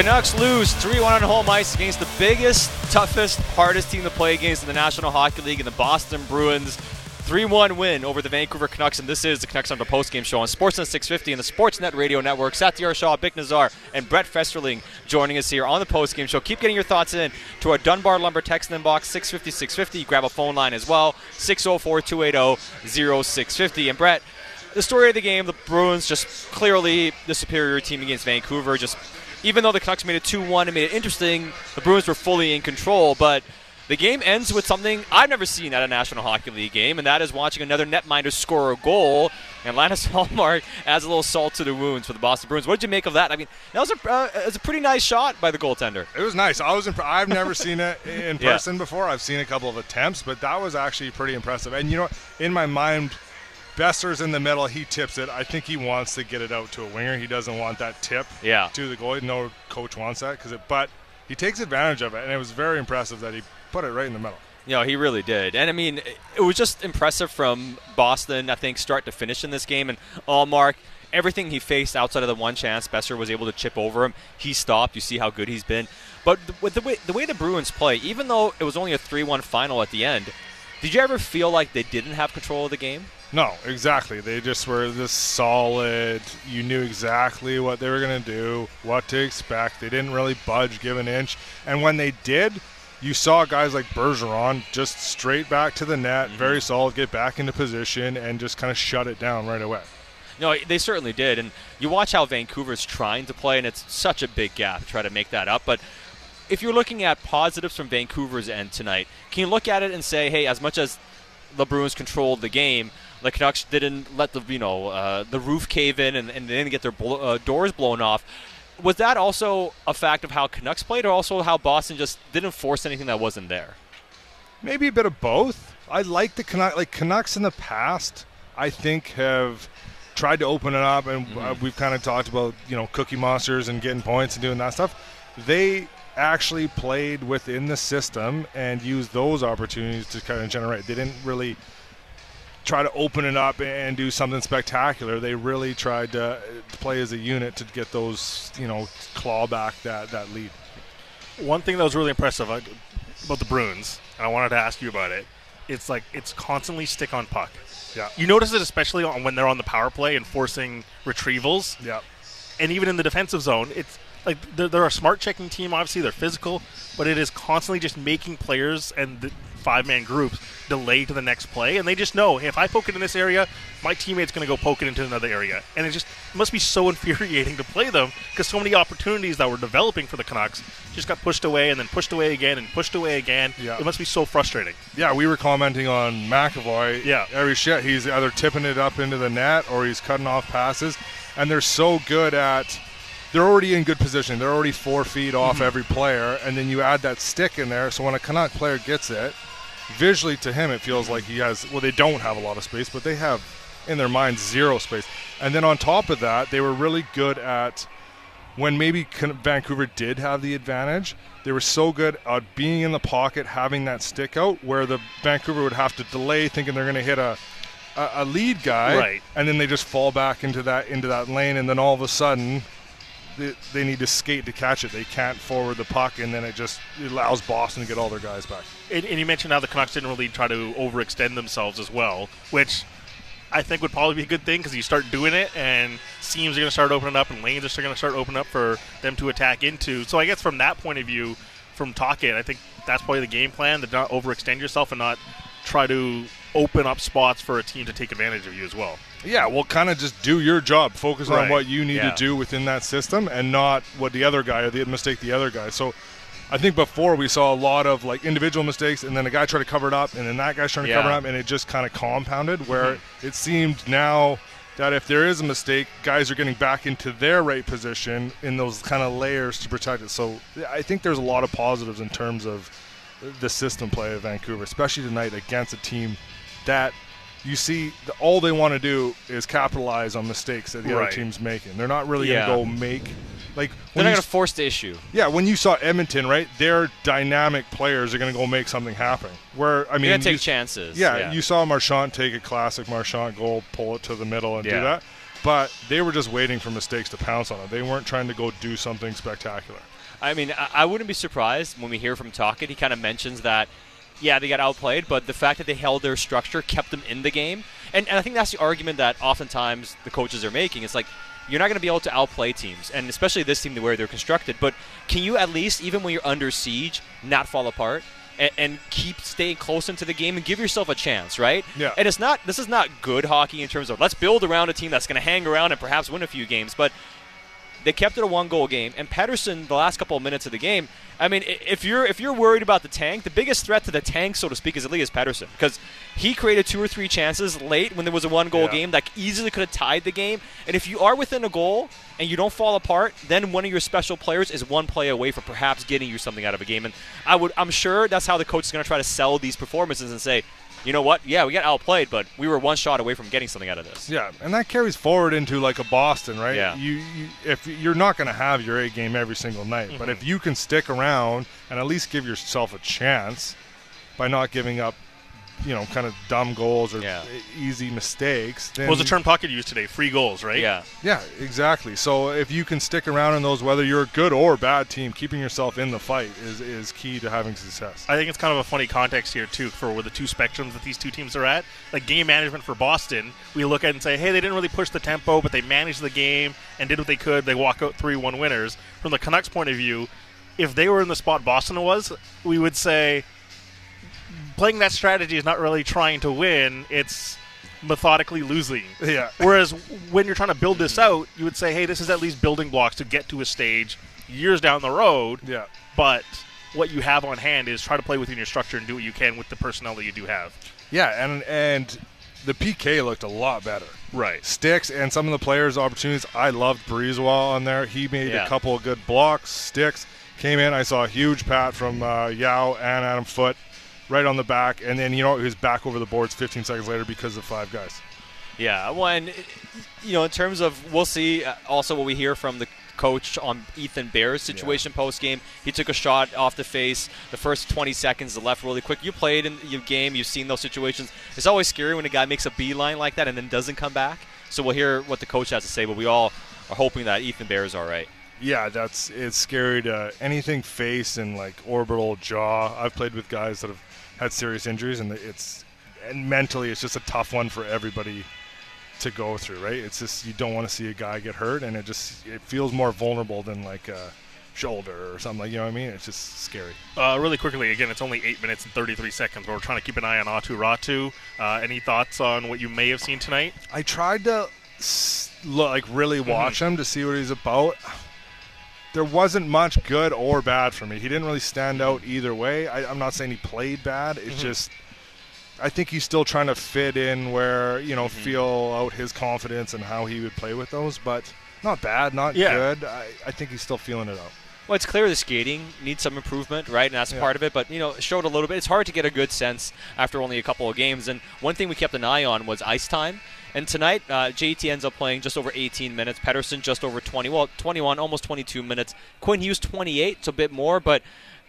Canucks lose 3 1 on home ice against the biggest, toughest, hardest team to play against in the National Hockey League and the Boston Bruins. 3 1 win over the Vancouver Canucks, and this is the Canucks Under Postgame Show on Sportsnet 650 and the Sportsnet Radio Network. Satiar Shah, Bik Nizzar, and Brett Festerling joining us here on the Postgame Show. Keep getting your thoughts in to our Dunbar Lumber text inbox 650 650. Grab a phone line as well 604 280 0650. And Brett, the story of the game, the Bruins just clearly the superior team against Vancouver. Just even though the Canucks made it 2-1 and made it interesting, the Bruins were fully in control. But the game ends with something I've never seen at a National Hockey League game, and that is watching another netminder score a goal. And Linus Ullmark adds a little salt to the wounds for the Boston Bruins. What did you make of that? I mean, that was a, uh, it was a pretty nice shot by the goaltender. It was nice. I was imp- I've never seen it in person yeah. before. I've seen a couple of attempts, but that was actually pretty impressive. And you know, in my mind – Boeser's in the middle. He tips it. I think he wants to get it out to a winger. He doesn't want that tip yeah. to the goalie. No coach wants that because it. But he takes advantage of it, and it was very impressive that he put it right in the middle. You know, he really did. And I mean, it was just impressive from Boston, I think, start to finish in this game. And uh, Ullmark, everything he faced outside of the one chance, Boeser was able to chip over him. He stopped. You see how good he's been. But with the way, the way the Bruins play, even though it was only a 3 1 final at the end, did you ever feel like they didn't have control of the game? No, exactly. They just were this solid. You knew exactly what they were going to do, what to expect. They didn't really budge, give an inch. And when they did, you saw guys like Bergeron just straight back to the net, mm-hmm. very solid, get back into position, and just kind of shut it down right away. No, they certainly did. And you watch how Vancouver's trying to play, and it's such a big gap to try to make that up. But if you're looking at positives from Vancouver's end tonight, can you look at it and say, hey, as much as the Bruins controlled the game, the Canucks didn't let the you know uh, the roof cave in and, and they didn't get their blo- uh, doors blown off. Was that also a fact of how Canucks played, or also how Boston just didn't force anything that wasn't there? Maybe a bit of both. I like the Canucks. Like Canucks in the past, I think have tried to open it up, and uh, mm-hmm. we've kind of talked about you know Cookie Monsters and getting points and doing that stuff. They actually played within the system and used those opportunities to kind of generate. They didn't really try to open it up and do something spectacular. They really tried to play as a unit to get those, you know, claw back that, that lead. One thing that was really impressive uh, about the Bruins, and I wanted to ask you about it, it's like it's constantly stick on puck. Yeah. You notice it especially on when they're on the power play and forcing retrievals. Yeah. And even in the defensive zone, it's like they're, they're a smart checking team. Obviously, they're physical, but it is constantly just making players and the five man groups delay to the next play, and they just know hey, if I poke it in this area, my teammate's going to go poke it into another area, and it just it must be so infuriating to play them because so many opportunities that were developing for the Canucks just got pushed away and then pushed away again and pushed away again. Yeah. It must be so frustrating. Yeah, we were commenting on McAvoy. Yeah, every shit he's either tipping it up into the net or he's cutting off passes, and they're so good at they're already in good position. They're already four feet off mm-hmm. every player, and then you add that stick in there. So when a Canuck player gets it, visually to him, it feels like he has. Well, they don't have a lot of space, but they have in their mind zero space. And then on top of that, they were really good at when maybe Vancouver did have the advantage. They were so good at being in the pocket, having that stick out, where the Vancouver would have to delay, thinking they're going to hit a a, lead guy, right. and then they just fall back into that into that lane, and then all of a sudden they, they need to skate to catch it. They can't forward the puck, and then it just allows Boston to get all their guys back. And, and you mentioned how the Canucks didn't really try to overextend themselves as well, which I think would probably be a good thing because you start doing it, and seams are going to start opening up, and lanes are going to start opening up for them to attack into. So I guess from that point of view, from talking, I think that's probably the game plan to not overextend yourself and not try to open up spots for a team to take advantage of you as well. Yeah, well, kind of just do your job. Focus right. on what you need yeah. to do within that system, and not what the other guy or the mistake the other guy. So, I think before we saw a lot of like individual mistakes, and then a guy tried to cover it up, and then that guy's trying to yeah. cover it up, and it just kind of compounded. Where mm-hmm. it seemed now that if there is a mistake, guys are getting back into their right position in those kind of layers to protect it. So, I think there's a lot of positives in terms of the system play of Vancouver, especially tonight against a team that you see the, all they want to do is capitalize on mistakes that the right. other team's making. They're not really yeah. going to go make like they're not going to force the issue. Yeah, when you saw Edmonton, right, their dynamic players are going to go make something happen. Where I mean, take chances. Yeah, yeah, you saw Marchand take a classic Marchand goal, pull it to the middle, and yeah. do that. but they were just waiting for mistakes to pounce on it. They weren't trying to go do something spectacular. I mean, I, I wouldn't be surprised when we hear from Tocchet. He kind of mentions that, yeah, they got outplayed, but the fact that they held their structure kept them in the game. And, and I think that's the argument that oftentimes the coaches are making. It's like, you're not going to be able to outplay teams, and especially this team the way they're constructed. But can you at least, even when you're under siege, not fall apart? And, and, keep staying close into the game and give yourself a chance, right? Yeah. And it's not this is not good hockey in terms of let's build around a team that's going to hang around and perhaps win a few games, but they kept it a one goal game. And Pettersson, the last couple of minutes of the game, I mean, if you're if you're worried about the tank, the biggest threat to the tank, so to speak, is Elias Pettersson because he created two or three chances late when there was a one goal yeah. game that easily could have tied the game. And if you are within a goal and you don't fall apart, then one of your special players is one play away from perhaps getting you something out of a game. And I would, I'm sure that's how the coach is going to try to sell these performances and say, you know what? Yeah, we got outplayed, but we were one shot away from getting something out of this. Yeah, and that carries forward into like a Boston, right? Yeah. You, you if you're not going to have your A game every single night, mm-hmm. but if you can stick around and at least give yourself a chance by not giving up you know, kind of dumb goals or yeah. easy mistakes. Then what was the term Puckett used today? Free goals, right? Yeah. Yeah, exactly. So if you can stick around in those, whether you're a good or bad team, keeping yourself in the fight is, is key to having success. I think it's kind of a funny context here, too, for where the two spectrums that these two teams are at. Like game management for Boston, we look at and say, hey, they didn't really push the tempo, but they managed the game and did what they could. They walk out 3 1 winners. From the Canucks' point of view, if they were in the spot Boston was, we would say, playing that strategy is not really trying to win; it's methodically losing. Yeah. Whereas when you're trying to build this out, you would say, "Hey, this is at least building blocks to get to a stage years down the road." Yeah. But what you have on hand is try to play within your structure and do what you can with the personnel that you do have. Yeah, and and the PK looked a lot better. Right. Sticks and some of the players' opportunities. I loved BriseBois on there. He made yeah. a couple of good blocks. Sticks came in. I saw a huge pat from uh, Yeo and Adam Foote right on the back, and then you know he was back over the boards 15 seconds later because of five guys. Yeah, well, and you know, in terms of we'll see uh, also what we hear from the coach on Ethan Bear's situation yeah. post game. He took a shot off the face. The first 20 seconds, the left really quick. You played in your game. You've seen those situations. It's always scary when a guy makes a beeline like that and then doesn't come back. So we'll hear what the coach has to say. But we all are hoping that Ethan Bear is all right. Yeah, that's it's scary to anything face and like orbital jaw. I've played with guys that have had serious injuries, and it's and mentally it's just a tough one for everybody to go through. Right? It's just you don't want to see a guy get hurt, and it just it feels more vulnerable than like a shoulder or something like you know what I mean. It's just scary. Uh, really quickly, again, it's only eight minutes and 33 seconds, but we're trying to keep an eye on Aatu Räty. Uh, any thoughts on what you may have seen tonight? I tried to like really mm-hmm. watch mm-hmm. him to see what he's about there wasn't much good or bad for me. He didn't really stand out either way. I, am not saying he played bad. It's mm-hmm. just I think he's still trying to fit in where you know mm-hmm. feel out his confidence and how he would play with those. But not bad, not yeah. good. I, I think he's still feeling it out. Well, it's clear the skating needs some improvement, right? And that's yeah. part of it. But you know, showed a little bit. It's hard to get a good sense after only a couple of games. And one thing we kept an eye on was ice time. And tonight, uh, JT ends up playing just over 18 minutes. Pettersson just over 20, well, 21, almost 22 minutes. Quinn Hughes 28, it's a bit more, but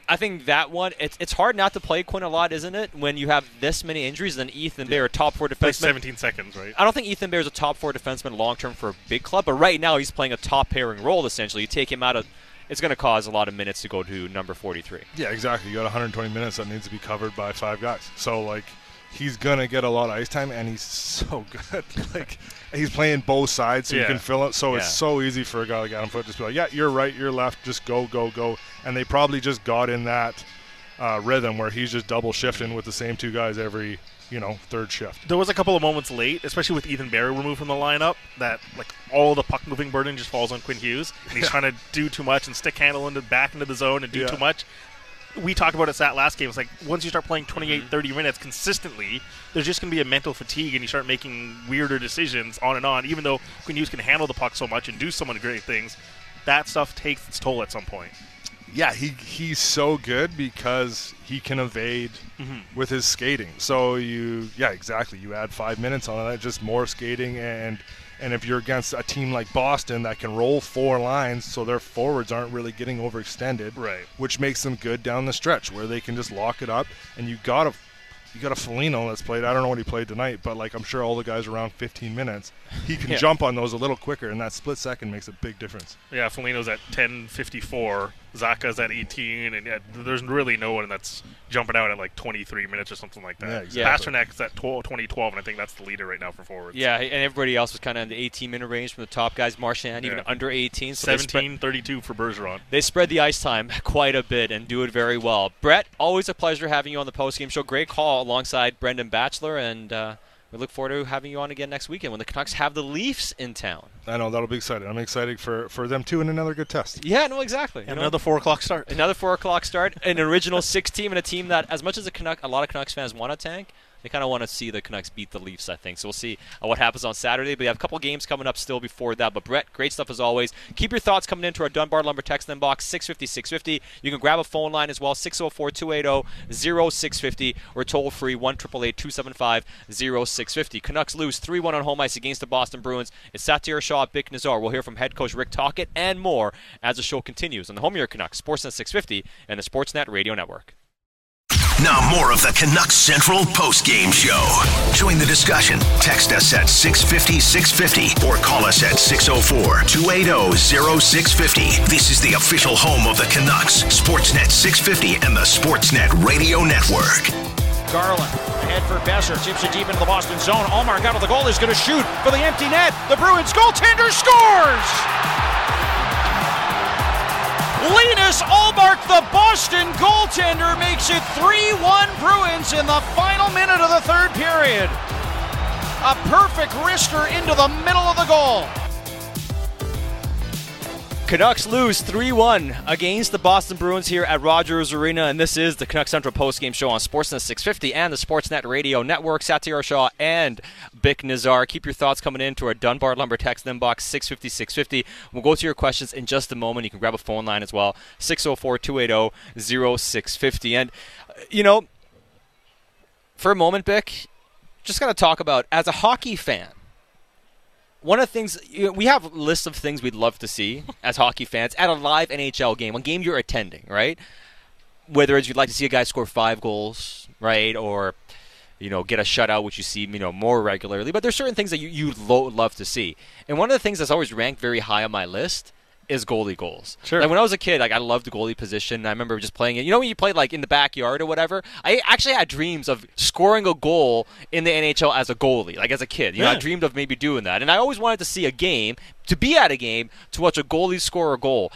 I think that one, it's, it's hard not to play Quinn a lot, isn't it? When you have this many injuries, then Ethan Bear, top four defenseman. Like 17 seconds, right? I don't think Ethan Bear is a top four defenseman long term for a big club, but right now he's playing a top pairing role, essentially. You take him out of it's going to cause a lot of minutes to go to number 43. Yeah, exactly. You got 120 minutes that needs to be covered by five guys. So like he's gonna get a lot of ice time, and he's so good. like he's playing both sides, so yeah. you can fill it. So yeah. it's so easy for a guy like Adam Foote to just be like, "Yeah, you're right, you're left, just go, go, go." And they probably just got in that uh, rhythm where he's just double shifting with the same two guys every you know third shift. There was a couple of moments late, especially with Ethan Bear removed from the lineup, that like all the puck moving burden just falls on Quinn Hughes, and he's trying to do too much and stick handle into back into the zone and do yeah. too much we talked about it that last game. It's like once you start playing 28, mm-hmm. 30 minutes consistently, there's just going to be a mental fatigue, and you start making weirder decisions on and on. Even though Quinn Hughes can handle the puck so much and do so many great things, that stuff takes its toll at some point. Yeah, he he's so good because he can evade mm-hmm. with his skating. So you, yeah, exactly. You add five minutes on that, just more skating and and if you're against a team like Boston that can roll four lines so their forwards aren't really getting overextended, right. which makes them good down the stretch where they can just lock it up and you got to you got a Foligno that's played. I don't know what he played tonight, but like I'm sure all the guys around 15 minutes, he can Yeah. jump on those a little quicker, and that split second makes a big difference. Yeah, Foligno's at 10:54. Zacha's at 18, and yeah, there's really no one that's jumping out at like 23 minutes or something like that. Yeah, exactly. Pastrnak's at 12, 2012, and I think that's the leader right now for forwards. Yeah, and everybody else was kind of in the 18 minute range from the top guys. Marchand even Yeah. under 18. So they spread- 17, 32 for Bergeron. They spread the ice time quite a bit and do it very well. Brett, always a pleasure having you on the postgame show. Great call alongside Brendan Batchelor, and uh, we look forward to having you on again next weekend when the Canucks have the Leafs in town. I know that'll be exciting. I'm excited for for them too, and another good test. Yeah, no, exactly. You know? Another four o'clock start. Another four o'clock start, an original six team, and a team that, as much as a Canuck, a lot of Canucks fans want to tank, they kind of want to see the Canucks beat the Leafs. I think so. We'll see uh, what happens on Saturday. But we have a couple games coming up still before that. But Brett, great stuff as always. Keep your thoughts coming into our Dunbar Lumber text inbox 650 650. You can grab a phone line as well 604 280 0650 or toll free 1 275 0650. Canucks lose 3 1 on home ice against the Boston Bruins. It's Satiar Shah, Bik Nizzar. We'll hear from head coach Rick Tocchet and more as the show continues on the Home Year Canucks, Sportsnet 650, and the Sportsnet Radio Network. Now more of the Canucks Central post-game show. Join the discussion. Text us at 650 650 or call us at 604 280 0650. This is the official home of the Canucks, Sportsnet 650 and the Sportsnet Radio Network. Garland ahead for Boeser. Chips it deep into the Boston zone. Ullmark out of the goal is going to shoot for the empty net. The Bruins goaltender scores! Linus Ullmark, the Boston goaltender, makes it 3-1 Bruins in the final minute of the third period. A perfect wrister into the middle of the goal. Canucks lose 3 1 against the Boston Bruins here at Rogers Arena, and this is the Canucks Central postgame show on Sportsnet 650 and the Sportsnet Radio Network. Satiar Shah and Bik Nizzar. Keep your thoughts coming in to our Dunbar Lumber text inbox 650 650. We'll go to your questions in just a moment. You can grab a phone line as well 604 280 0650. And, uh, you know, for a moment, Bik, just got to talk about as a hockey fan one of the things you know, we have lists of things we'd love to see as hockey fans at a live NHL game, a game you're attending, right? Whether it's you'd like to see a guy score five goals, right, or you know get a shutout, which you see you know more regularly. But there's certain things that you you lo- love to see, and one of the things that's always ranked very high on my list is goalie goals. Sure. Like when I was a kid, like I loved the goalie position. I remember just playing it. You know when you played like in the backyard or whatever. I actually had dreams of scoring a goal in the NHL as a goalie, like as a kid. You know, I dreamed of maybe doing that, and I always wanted to see a game, to be at a game, to watch a goalie score a goal.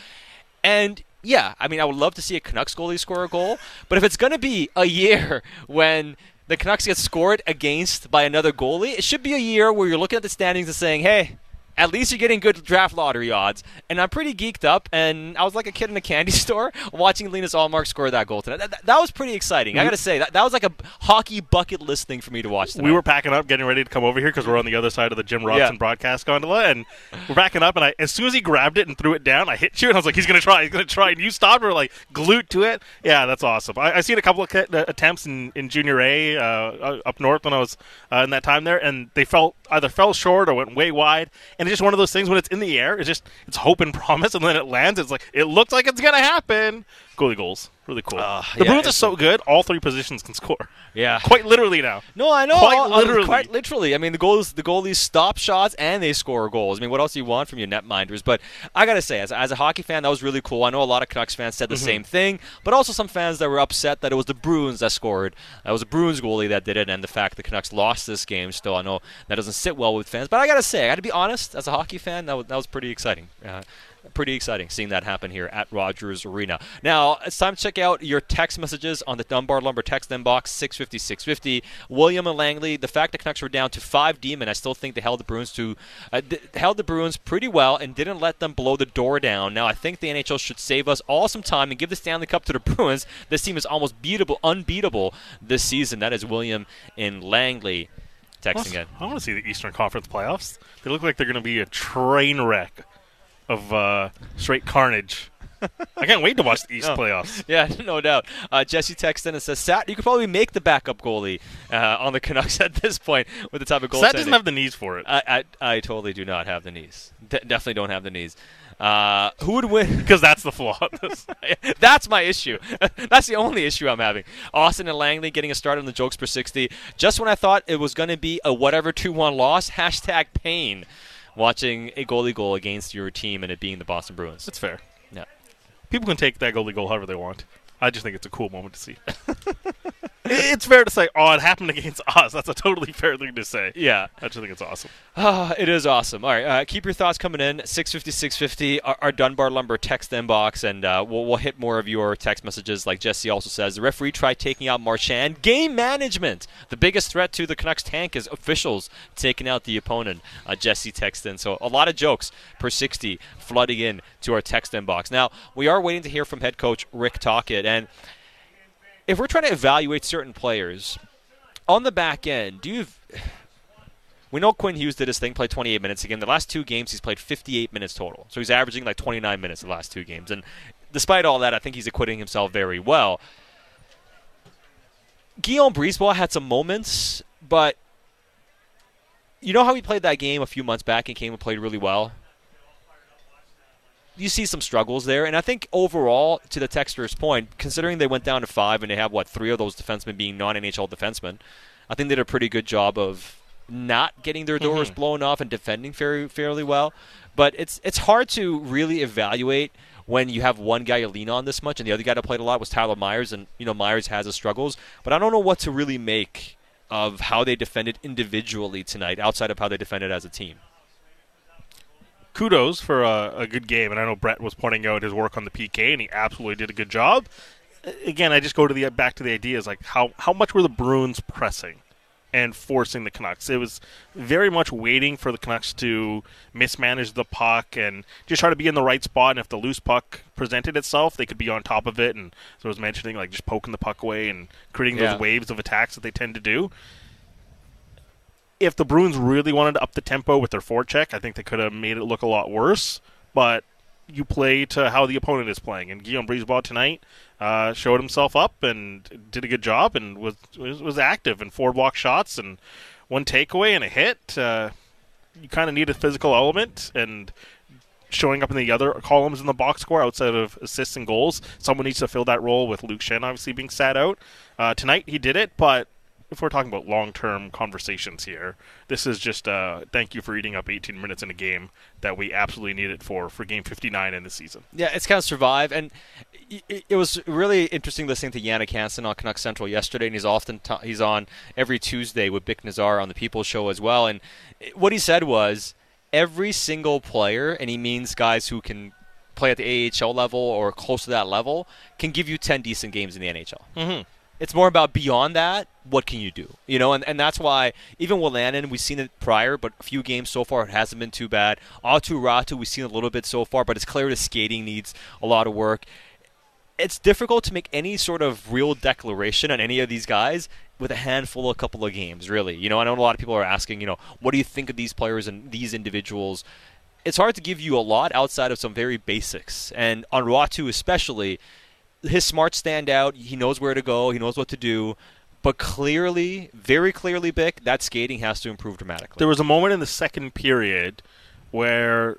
And yeah, I mean, I would love to see a Canucks goalie score a goal, but if it's going to be a year when the Canucks get scored against by another goalie, it should be a year where you're looking at the standings and saying, hey, at least you're getting good draft lottery odds. And I'm pretty geeked up, and I was like a kid in a candy store watching Linus Ullmark score that goal tonight. That, that, that was pretty exciting. I got to say, that, that was like a hockey bucket list thing for me to watch tonight. We were packing up, getting ready to come over here because we're on the other side of the Jim Robson Yeah. broadcast gondola, and we're backing up. And I, as soon as he grabbed it and threw it down, I hit you, and I was like, "He's gonna try, he's gonna try." And you stopped, and were like glued to it. Yeah, that's awesome. I, I seen a couple of uh, attempts in, in Junior A uh, up north when I was uh, in that time there, and they felt either fell short or went way wide. And it's just one of those things when it's in the air, it's just it's hope and promise, and then it lands. It's like it looks like it's gonna happen. Goalie goals, really cool. Uh, the yeah, Bruins are so good; all three positions can score. yeah. Quite literally now. No, I know. Quite uh, literally. Quite literally. I mean, the goals, the goalies stop shots and they score goals. I mean, what else do you want from your netminders? But I gotta say, as, as a hockey fan, that was really cool. I know a lot of Canucks fans said the Mm-hmm. same thing, but also some fans that were upset that it was the Bruins that scored. That was a Bruins goalie that did it, and the fact the Canucks lost this game. Still, I know that doesn't sit well with fans. But I gotta say, I gotta be honest. As a hockey fan, that was, that was pretty exciting. Uh, pretty exciting seeing that happen here at Rogers Arena. Now, it's time to check out your text messages on the Dunbar Lumber text inbox 650 650. William and Langley, the fact the Canucks were down to five demon, I still think they held the Bruins to uh, d- held the Bruins pretty well and didn't let them blow the door down. Now, I think the NHL should save us all some time and give the Stanley Cup to the Bruins. This team is almost beatable, unbeatable this season. That is William and Langley texting it. I want to see the Eastern Conference playoffs. They look like they're going to be a train wreck of uh, straight carnage. I can't wait to watch the East Oh. playoffs. Yeah, no doubt. Uh, Jesse texts in and says, "Sat, you could probably make the backup goalie uh, on the Canucks at this point with the type of goal." Sat doesn't have the knees for it. I, I, I totally do not have the knees. De- definitely don't have the knees. Uh, who would win? Because that's the flaw. that's my issue. that's the only issue I'm having. Austin and Langley getting a start on the jokes per 60. Just when I thought it was going to be a whatever 2 1 loss, hashtag pain watching a goalie goal against your team and it being the Boston Bruins. That's fair. Yeah. People can take that goalie goal however they want. I just think it's a cool moment to see. it's fair to say, oh, it happened against us. That's a totally fair thing to say. Yeah. I just think it's awesome. Uh, it is awesome. All right, uh, keep your thoughts coming in. 650, 650, our, our Dunbar Lumber text inbox, and uh, we'll, we'll hit more of your text messages. Like Jesse also says, the referee tried taking out Marchand. Game management. The biggest threat to the Canucks tank is officials taking out the opponent. Uh, Jesse texted in. So a lot of jokes per 60 flooding in to our text inbox. Now, we are waiting to hear from head coach Rick Tocchet, and – if we're trying to evaluate certain players on the back end, do you? We know Quinn Hughes did his thing, played 28 minutes again. The last two games, he's played 58 minutes total. So he's averaging like 29 minutes the last two games. And despite all that, I think he's acquitting himself very well. Guillaume Brisebois had some moments, but you know how he played that game a few months back and came and played really well? You see some struggles there. And I think overall, to the Texter's point, considering they went down to five and they have, what, three of those defensemen being non NHL defensemen, I think they did a pretty good job of not getting their doors mm-hmm. blown off and defending fairly, fairly well. But it's it's hard to really evaluate when you have one guy you lean on this much, and the other guy that played a lot was Tyler Myers, and you know Myers has his struggles. But I don't know what to really make of how they defended individually tonight, outside of how they defended as a team kudos for a, a, good game. And I know Brett was pointing out his work on the PK, and he absolutely did a good job. Again, I just go to the back to the ideas like how how much were the Bruins pressing and forcing the Canucks? It was very much waiting for the Canucks to mismanage the puck and just try to be in the right spot. And if the loose puck presented itself, they could be on top of it. And so I was mentioning like just poking the puck away and creating yeah. those waves of attacks that they tend to do if the Bruins really wanted to up the tempo with their forecheck, I think they could have made it look a lot worse. But you play to how the opponent is playing, and Guillaume Brisebois tonight uh, showed himself up and did a good job and was was, active in four block shots and one takeaway and a hit. Uh, you kind of need a physical element and showing up in the other columns in the box score outside of assists and goals. Someone needs to fill that role with Luke Schenn obviously being sat out. Uh, tonight he did it, but if we're talking about long-term conversations here, this is just uh, thank you for eating up 18 minutes in a game that we absolutely needed for for game 59 in the season. Yeah, it's kind of survive, and it, was really interesting listening to Jannik Hansen on Canuck Central yesterday, and he's often t- he's on every Tuesday with Bik Nizzar on the People Show as well, and what he said was every single player, and he means guys who can play at the AHL level or close to that level, can give you 10 decent games in the NHL. Mm-hmm. It's more about beyond that. What can you do? You know, and, and that's why even Wolanin, we've seen it prior, but a few games so far it hasn't been too bad. Aatu Räty, we've seen a little bit so far, but it's clear the skating needs a lot of work. It's difficult to make any sort of real declaration on any of these guys with a handful, of a couple of games, really. You know, I know a lot of people are asking, you know, what do you think of these players and these individuals? It's hard to give you a lot outside of some very basics. And on Räty especially, his smarts stand out. He knows where to go. He knows what to do. But clearly, very clearly, Bik, that skating has to improve dramatically. There was a moment in the second period where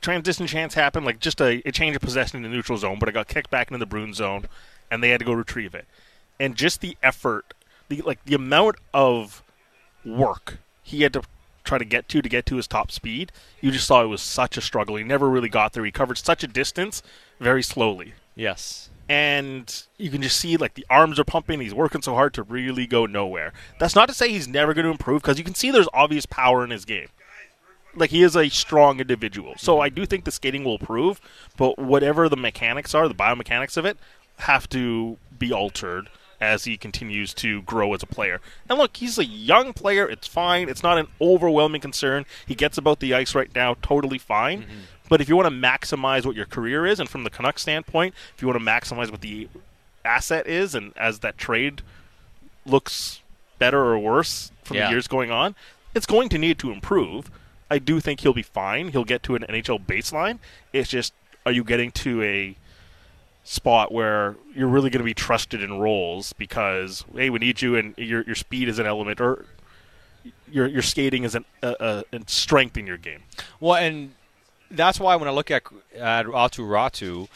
transition chance happened, like just a, a change of possession in the neutral zone, but it got kicked back into the Bruin zone, and they had to go retrieve it. And just the effort, the like the amount of work he had to try to get to to get to his top speed, you just saw it was such a struggle. He never really got there. He covered such a distance very slowly. Yes and you can just see like the arms are pumping. He's working so hard to really go nowhere. That's not to say he's never going to improve because you can see there's obvious power in his game. Like he is a strong individual. So I do think the skating will improve, but whatever the mechanics are, the biomechanics of it, have to be altered as he continues to grow as a player. And look, he's a young player. It's fine. It's not an overwhelming concern. He gets about the ice right now totally fine. Mm-hmm. But if you want to maximize what your career is, and from the Canucks standpoint, if you want to maximize what the asset is, and as that trade looks better or worse from yeah. the years going on, it's going to need to improve. I do think he'll be fine. He'll get to an NHL baseline. It's just, are you getting to a spot where you're really going to be trusted in roles because hey, we need you, and your your speed is an element, or your your skating is an, a, a, a strength in your game. Well, and that's why when I look at at Aatu Räty,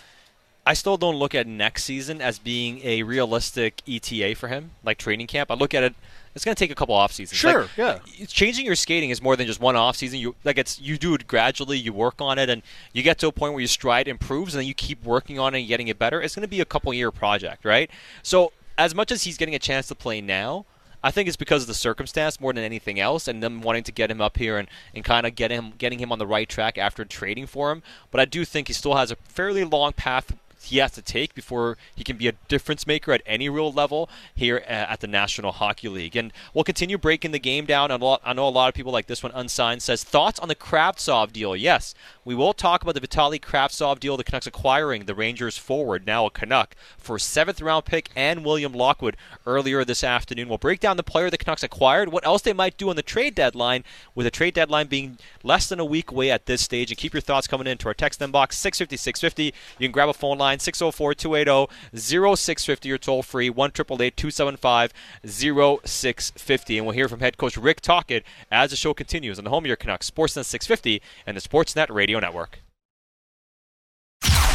I still don't look at next season as being a realistic ETA for him, like training camp. I look at it. It's going to take a couple off seasons. Sure, like, yeah. Changing your skating is more than just one off season. You like it's you do it gradually. You work on it, and you get to a point where your stride improves, and then you keep working on it and getting it better. It's going to be a couple year project, right? So as much as he's getting a chance to play now, I think it's because of the circumstance more than anything else, and them wanting to get him up here and, and kind of get him getting him on the right track after trading for him. But I do think he still has a fairly long path he has to take before he can be a difference maker at any real level here at the National Hockey League. And we'll continue breaking the game down. I know a lot of people like this one unsigned says thoughts on the Kravtsov deal. Yes, we will talk about the Vitali Kravtsov deal. The Canucks acquiring the Rangers forward, now a Canuck, for seventh round pick and William Lockwood earlier this afternoon. We'll break down the player the Canucks acquired, what else they might do on the trade deadline, with the trade deadline being less than a week away at this stage. And keep your thoughts coming in to our text inbox 650 650. You can grab a phone line 604 280 0650 or toll free 1 275 0650. And we'll hear from head coach Rick Tocchet as the show continues on the home of your Canucks, Sportsnet 650 and the Sportsnet Radio Network.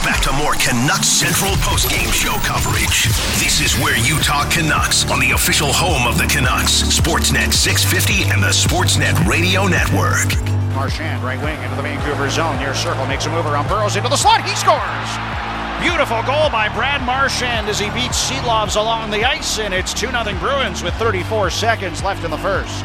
Back to more Canucks Central postgame show coverage. This is where you talk Canucks on the official home of the Canucks, Sportsnet 650 and the Sportsnet Radio Network. Marchand, right wing into the Vancouver zone, near circle, makes a move around Burrows into the slot. He scores! Beautiful goal by Brad Marchand as he beats Silovs along the ice, and it's 2 0 Bruins with 34 seconds left in the first.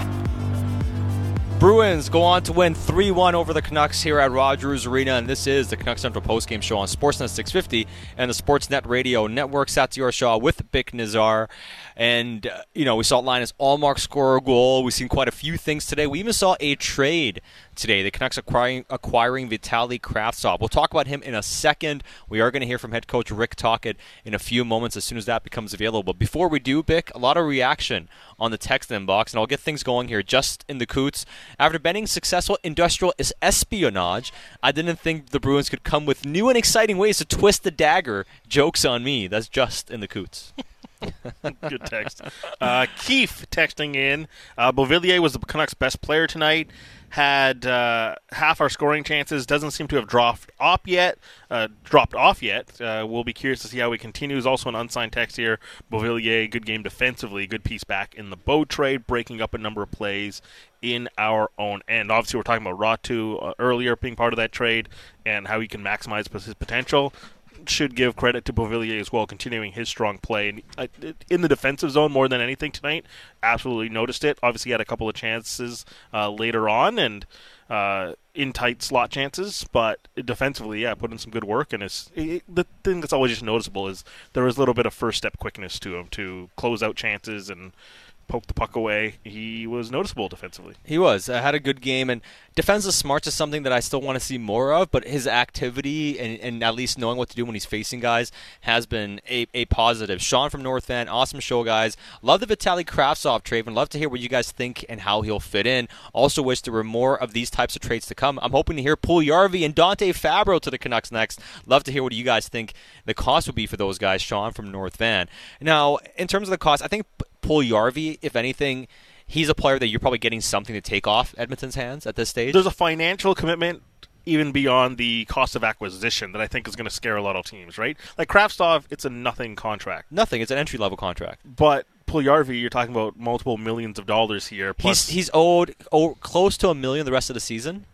Bruins go on to win 3 1 over the Canucks here at Rogers Arena, and this is the Canucks Central postgame show on Sportsnet 650 and the Sportsnet Radio Network. Satiar Shah with Bik Nizzar. And, uh, you know, we saw Linus Ullmark score a goal. We've seen quite a few things today. We even saw a trade today. The Canucks acquiring, acquiring Vitali Kravtsov. We'll talk about him in a second. We are going to hear from head coach Rick Tocchet in a few moments as soon as that becomes available. But before we do, Bik, a lot of reaction on the text inbox, and I'll get things going here just in the coots. After Benning's successful industrial espionage, I didn't think the Bruins could come with new and exciting ways to twist the dagger. Joke's on me. That's just in the coots. Good text. Uh, Keith texting in. Uh, was the Canucks' best player tonight. Had uh, half our scoring chances. Doesn't seem to have dropped off yet. Uh, dropped off yet. Uh, we'll be curious to see how he continues. Also, an unsigned text here. Beauvillier, good game defensively. Good piece back in the Bo trade, breaking up a number of plays in our own end. Obviously, we're talking about Räty uh, earlier being part of that trade and how he can maximize his potential should give credit to Beauvillier as well, continuing his strong play and uh, in the defensive zone more than anything tonight. Absolutely noticed it. Obviously, had a couple of chances uh, later on and uh, in tight slot chances, but defensively, yeah, put in some good work. And it's, it, the thing that's always just noticeable is there was a little bit of first step quickness to him to close out chances and poke the puck away. He was noticeable defensively. He was. I had a good game, and defensive smarts is something that I still want to see more of. But his activity and, and at least knowing what to do when he's facing guys has been a, a positive. Sean from North Van, awesome show, guys. Love the Vitali Kravtsov trade, and love to hear what you guys think and how he'll fit in. Also, wish there were more of these types of trades to come. I'm hoping to hear Puljujarvi and Dante Fabbro to the Canucks next. Love to hear what you guys think the cost would be for those guys. Sean from North Van. Now, in terms of the cost, I think Puljujarvi, if anything, he's a player that you're probably getting something to take off Edmonton's hands at this stage. There's a financial commitment even beyond the cost of acquisition that I think is going to scare a lot of teams, right? Like Kravtsov, it's a nothing contract. Nothing. It's an entry level contract. But Puljujarvi, you're talking about multiple millions of dollars here. Plus he's, he's owed oh, close to a million the rest of the season.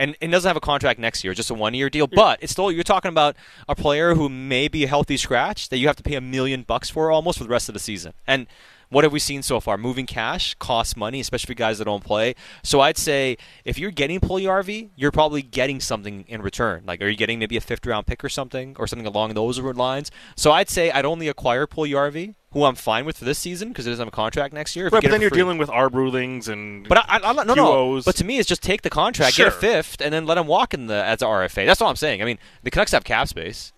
And it doesn't have a contract next year, just a one year deal. Yeah. But it's still you're talking about a player who may be a healthy scratch that you have to pay a million bucks for almost for the rest of the season. And what have we seen so far? Moving cash costs money, especially for guys that don't play. So I'd say if you're getting Puljujarvi, you're probably getting something in return. Like, are you getting maybe a fifth round pick or something, or something along those lines? So I'd say I'd only acquire Puljujarvi, who I'm fine with for this season because it doesn't have a contract next year. Right, but then you're free. dealing with Arb Rulings and but I, I, I no, no. But to me, it's just take the contract, sure. get a fifth, and then let him walk in the as a RFA. That's all I'm saying. I mean, the Canucks have cap space.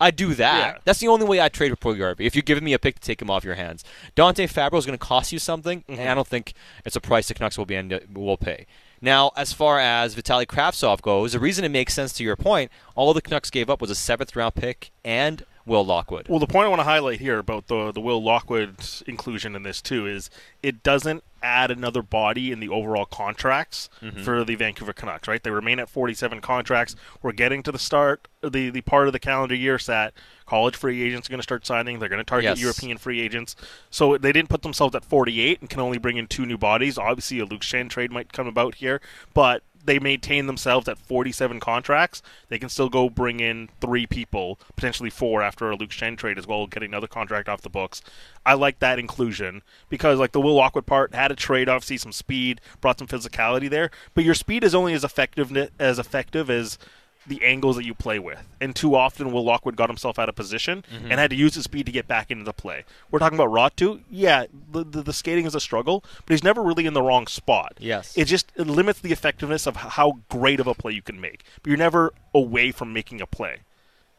I do that. Yeah. That's the only way I trade with Puljujarvi. If you're giving me a pick to take him off your hands, Dante Fabbro is going to cost you something, mm-hmm. and I don't think it's a price the Canucks will be end, will pay. Now, as far as Vitali Kravtsov goes, the reason it makes sense to your point, all the Canucks gave up was a seventh round pick and Will Lockwood. Well, the point I want to highlight here about the the Will Lockwood inclusion in this too is it doesn't add another body in the overall contracts mm-hmm. for the Vancouver Canucks. Right, they remain at 47 contracts. We're getting to the start the the part of the calendar year that College free agents are going to start signing. They're going to target yes. European free agents. So they didn't put themselves at 48 and can only bring in two new bodies. Obviously, a Luke Schenn trade might come about here, but they maintain themselves at 47 contracts, they can still go bring in three people, potentially four after a Luke Schenn trade as well, getting another contract off the books. I like that inclusion because, like the Will Lockwood part, had a trade, obviously some speed, brought some physicality there, but your speed is only as effective as effective as the angles that you play with. And too often, Will Lockwood got himself out of position mm-hmm. and had to use his speed to get back into the play. We're talking about Räty. Yeah, the, the, the, skating is a struggle, but he's never really in the wrong spot. Yes. It just it limits the effectiveness of how great of a play you can make. But you're never away from making a play.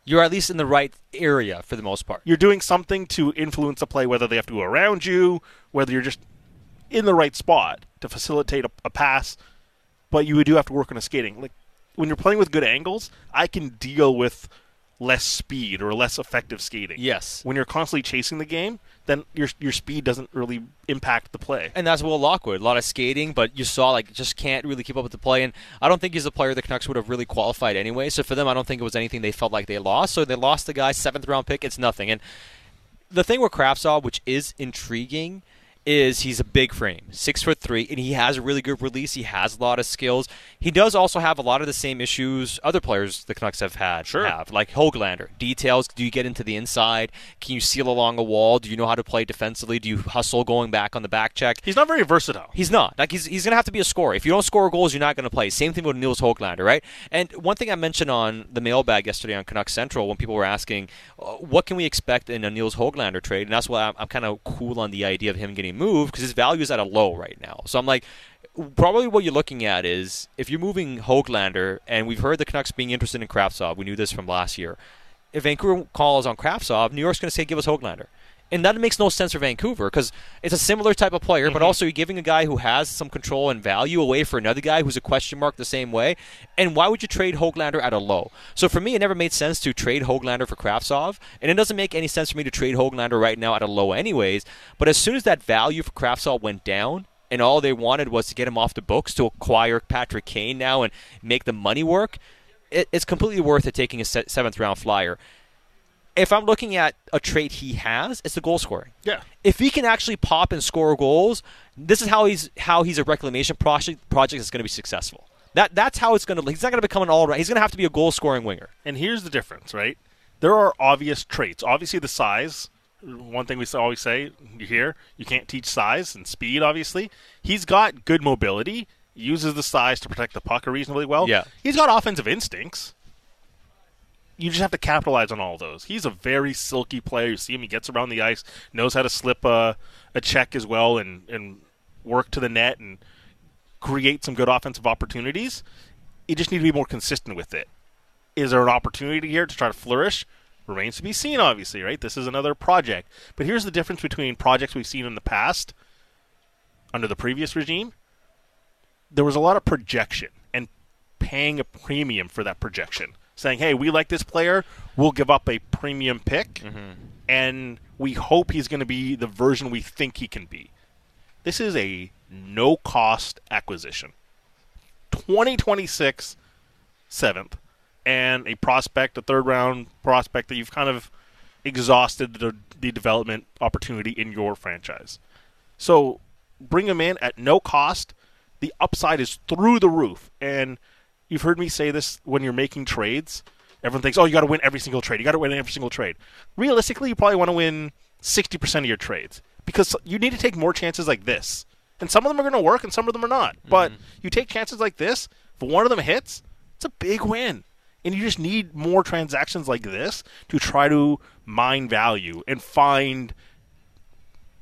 You're at least in the right area for the most part. You're doing something to influence a play, whether they have to go around you, whether you're just in the right spot to facilitate a, a pass, but you do have to work on a skating. Like when you're playing with good angles, I can deal with less speed or less effective skating. Yes. When you're constantly chasing the game, then your your speed doesn't really impact the play. And that's Will Lockwood. A lot of skating, but you saw like just can't really keep up with the play. And I don't think he's a player the Canucks would have really qualified anyway. So for them, I don't think it was anything they felt like they lost. So they lost the guy seventh round pick. It's nothing. And the thing with Kravtsov, which is intriguing is he's a big frame, six foot three, and he has a really good release. He has a lot of skills. He does also have a lot of the same issues other players the Canucks have had. Sure. Have like Hoglander. Details. Do you get into the inside? Can you seal along a wall? Do you know how to play defensively? Do you hustle going back on the back check? He's not very versatile. He's not. Like he's he's gonna have to be a scorer. If you don't score goals, you're not gonna play. Same thing with Nils Hoglander, right? And one thing I mentioned on the mailbag yesterday on Canucks Central when people were asking, uh, what can we expect in a Nils Hoglander trade? And that's why I'm, I'm kind of cool on the idea of him getting moved because his value is at a low right now. So I'm like, probably what you're looking at is if you're moving Hoglander, and we've heard the Canucks being interested in Kravtsov. We knew this from last year. If Vancouver calls on Kravtsov, New York's going to say, give us Hoglander. And that makes no sense for Vancouver because it's a similar type of player, mm-hmm. but also you're giving a guy who has some control and value away for another guy who's a question mark the same way. And why would you trade Hoglander at a low? So for me, it never made sense to trade Hoglander for Kravtsov, and it doesn't make any sense for me to trade Hoglander right now at a low, anyways. But as soon as that value for Kravtsov went down, and all they wanted was to get him off the books to acquire Patrick Kane now and make the money work, it's completely worth it taking a seventh round flyer if I'm looking at a trait he has, it's the goal scoring. Yeah. If he can actually pop and score goals, this is how he's how he's a reclamation project project that's going to be successful. That that's how it's going to. He's not going to become an all right. He's going to have to be a goal scoring winger. And here's the difference, right? There are obvious traits. Obviously, the size. One thing we always say, you hear, you can't teach size and speed. Obviously, he's got good mobility. Uses the size to protect the puck reasonably well. Yeah. He's got offensive instincts you just have to capitalize on all those. He's a very silky player. You see him; he gets around the ice, knows how to slip a, a check as well, and and work to the net and create some good offensive opportunities. You just need to be more consistent with it. Is there an opportunity here to try to flourish? Remains to be seen, obviously, right? This is another project. But here's the difference between projects we've seen in the past under the previous regime. There was a lot of projection and paying a premium for that projection saying, "Hey, we like this player. We'll give up a premium pick, mm-hmm. and we hope he's going to be the version we think he can be." This is a no-cost acquisition. 2026 seventh, and a prospect, a third-round prospect that you've kind of exhausted the, the development opportunity in your franchise. So bring him in at no cost. The upside is through the roof, and You've heard me say this when you're making trades. Everyone thinks, oh, you got to win every single trade. You got to win every single trade. Realistically, you probably want to win 60% of your trades because you need to take more chances like this. And some of them are going to work and some of them are not. Mm-hmm. But you take chances like this, if one of them hits, it's a big win. And you just need more transactions like this to try to mine value and find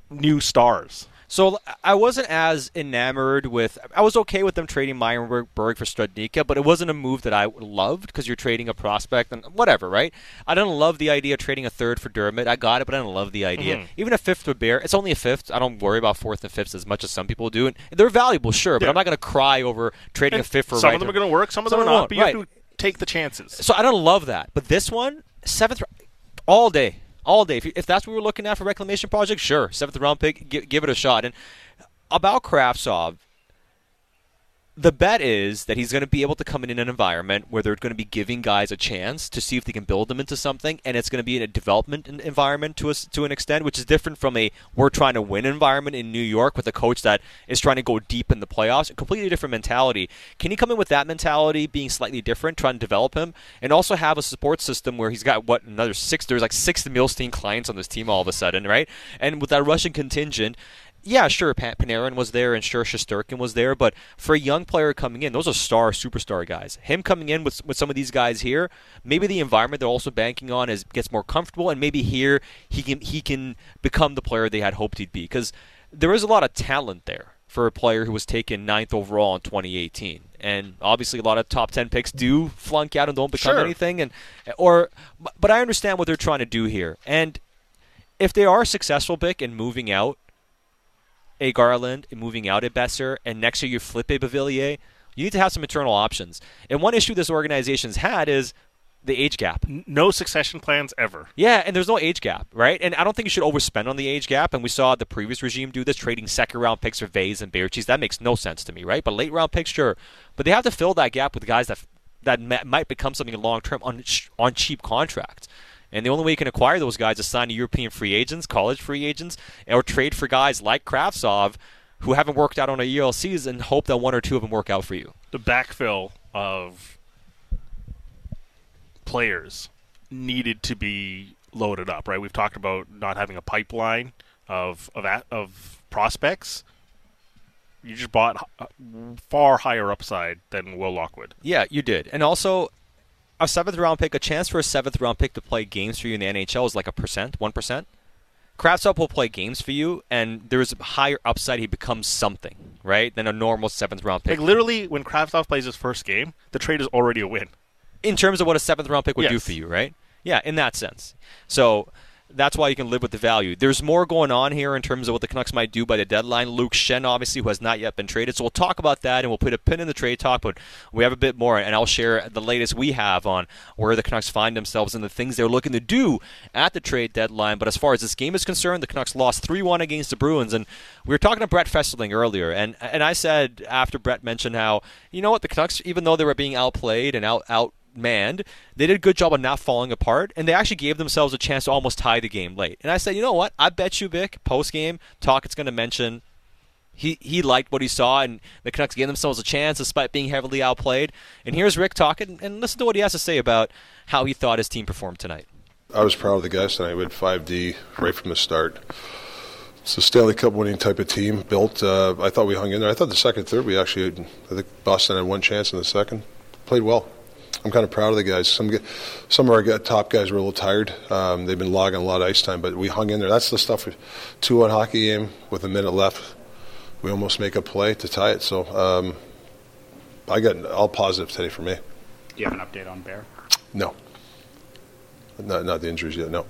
new stars. So I wasn't as enamored with. I was okay with them trading Myrenberg for Studnicka, but it wasn't a move that I loved because you're trading a prospect and whatever, right? I didn't love the idea of trading a third for Dermott. I got it, but I didn't love the idea. Mm-hmm. Even a fifth for Bear, it's only a fifth. I don't worry about fourth and fifths as much as some people do. And they're valuable, sure, but yeah. I'm not going to cry over trading and a fifth for. Some of them are going to work, some of them are not. But you right. have to take the chances. So I don't love that, but this one, seventh all day, all day. If, if that's what we're looking at for reclamation project, sure, seventh round pick, give, give it a shot. And about Kravtsov, the bet is that he's going to be able to come in, in an environment where they're going to be giving guys a chance to see if they can build them into something, and it's going to be in a development environment to us to an extent, which is different from a we're trying to win environment in New York with a coach that is trying to go deep in the playoffs. A completely different mentality. Can he come in with that mentality, being slightly different, trying to develop him, and also have a support system where he's got what another six? There's like six Milstein clients on this team all of a sudden, right? And with that Russian contingent, yeah, sure, Pat Panarin was there and sure Shesterkin was there, but for a young player coming in, those are star, superstar guys. Him coming in with with some of these guys here, maybe the environment they're also banking on is gets more comfortable, and maybe here he can he can become the player they had hoped he'd be because there is a lot of talent there for a player who was taken ninth overall in 2018. And obviously, a lot of top 10 picks do flunk out and don't become sure. anything. And or, but I understand what they're trying to do here. And if they are successful, Bik, in moving out a Garland and moving out a Boeser, and next year you flip a Beauvillier, you need to have some internal options. And one issue this organization's had is the age gap. No succession plans ever. Yeah, and there's no age gap, right? And I don't think you should overspend on the age gap. And we saw the previous regime do this, trading second round picks for Vase and Baertschi. That makes no sense to me, right? But late round picks, sure. But they have to fill that gap with guys that that might become something long term on on cheap contracts. And the only way you can acquire those guys is sign European free agents, college free agents, or trade for guys like Kravtsov who haven't worked out on a ELCs and hope that one or two of them work out for you. The backfill of players needed to be loaded up, right? We've talked about not having a pipeline of of of prospects. You just bought uh, far higher upside than Will Lockwood. Yeah, you did, and also a seventh round pick, a chance for a seventh round pick to play games for you in the NHL is like a percent, one percent. Kravtsov will play games for you, and there's a higher upside. He becomes something, right, than a normal seventh round pick. Like literally, when Kravtsov plays his first game, the trade is already a win. In terms of what a seventh round pick would yes. do for you, right? Yeah, in that sense. So that's why you can live with the value. There's more going on here in terms of what the Canucks might do by the deadline. Luke Schenn, obviously, who has not yet been traded. So we'll talk about that and we'll put a pin in the trade talk, but we have a bit more, and I'll share the latest we have on where the Canucks find themselves and the things they're looking to do at the trade deadline. But as far as this game is concerned, the Canucks lost 3 1 against the Bruins. And we were talking to Brett Festerling earlier, and, and I said after Brett mentioned how, you know what, the Canucks, even though they were being outplayed and out, out manned. They did a good job of not falling apart, and they actually gave themselves a chance to almost tie the game late. And I said, you know what? I bet you, Bik, post game talk, it's going to mention he he liked what he saw, and the Canucks gave themselves a chance despite being heavily outplayed. And here's Rick talking, and listen to what he has to say about how he thought his team performed tonight. I was proud of the guys tonight. We had 5D right from the start. It's a Stanley Cup winning type of team built. Uh, I thought we hung in there. I thought the second, third, we actually, I think Boston had one chance in the second. Played well. I'm kind of proud of the guys. Some some of our top guys were a little tired. Um, they've been logging a lot of ice time, but we hung in there. That's the stuff. Two one hockey game with a minute left, we almost make a play to tie it. So um, I got all positive today for me. Do you have an update on Bear? No. Not not the injuries yet. No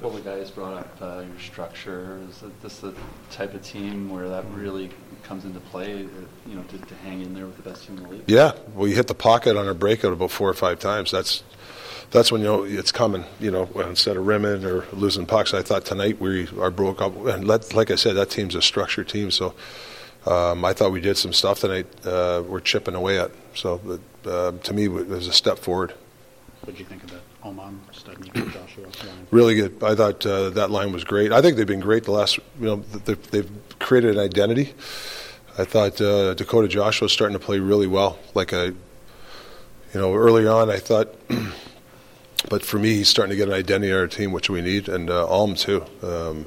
couple of guys brought up uh, your structure. Is this the type of team where that really comes into play, uh, you know, to, to, hang in there with the best team in the league? Yeah, well, you hit the pocket on a breakout about four or five times. That's that's when you know it's coming. You know, instead of rimming or losing pucks. I thought tonight we are broke up, and let, like I said, that team's a structured team. So um, I thought we did some stuff tonight. Uh, we're chipping away at. So uh, to me, it was a step forward. What did you think of that? Aman, Joshua. Really good. I thought uh, that line was great. I think they've been great the last. You know, they've, they've created an identity. I thought uh, Dakota Joshua was starting to play really well. Like a, you know, early on I thought, but for me he's starting to get an identity on our team, which we need, and uh, Aman too. Um,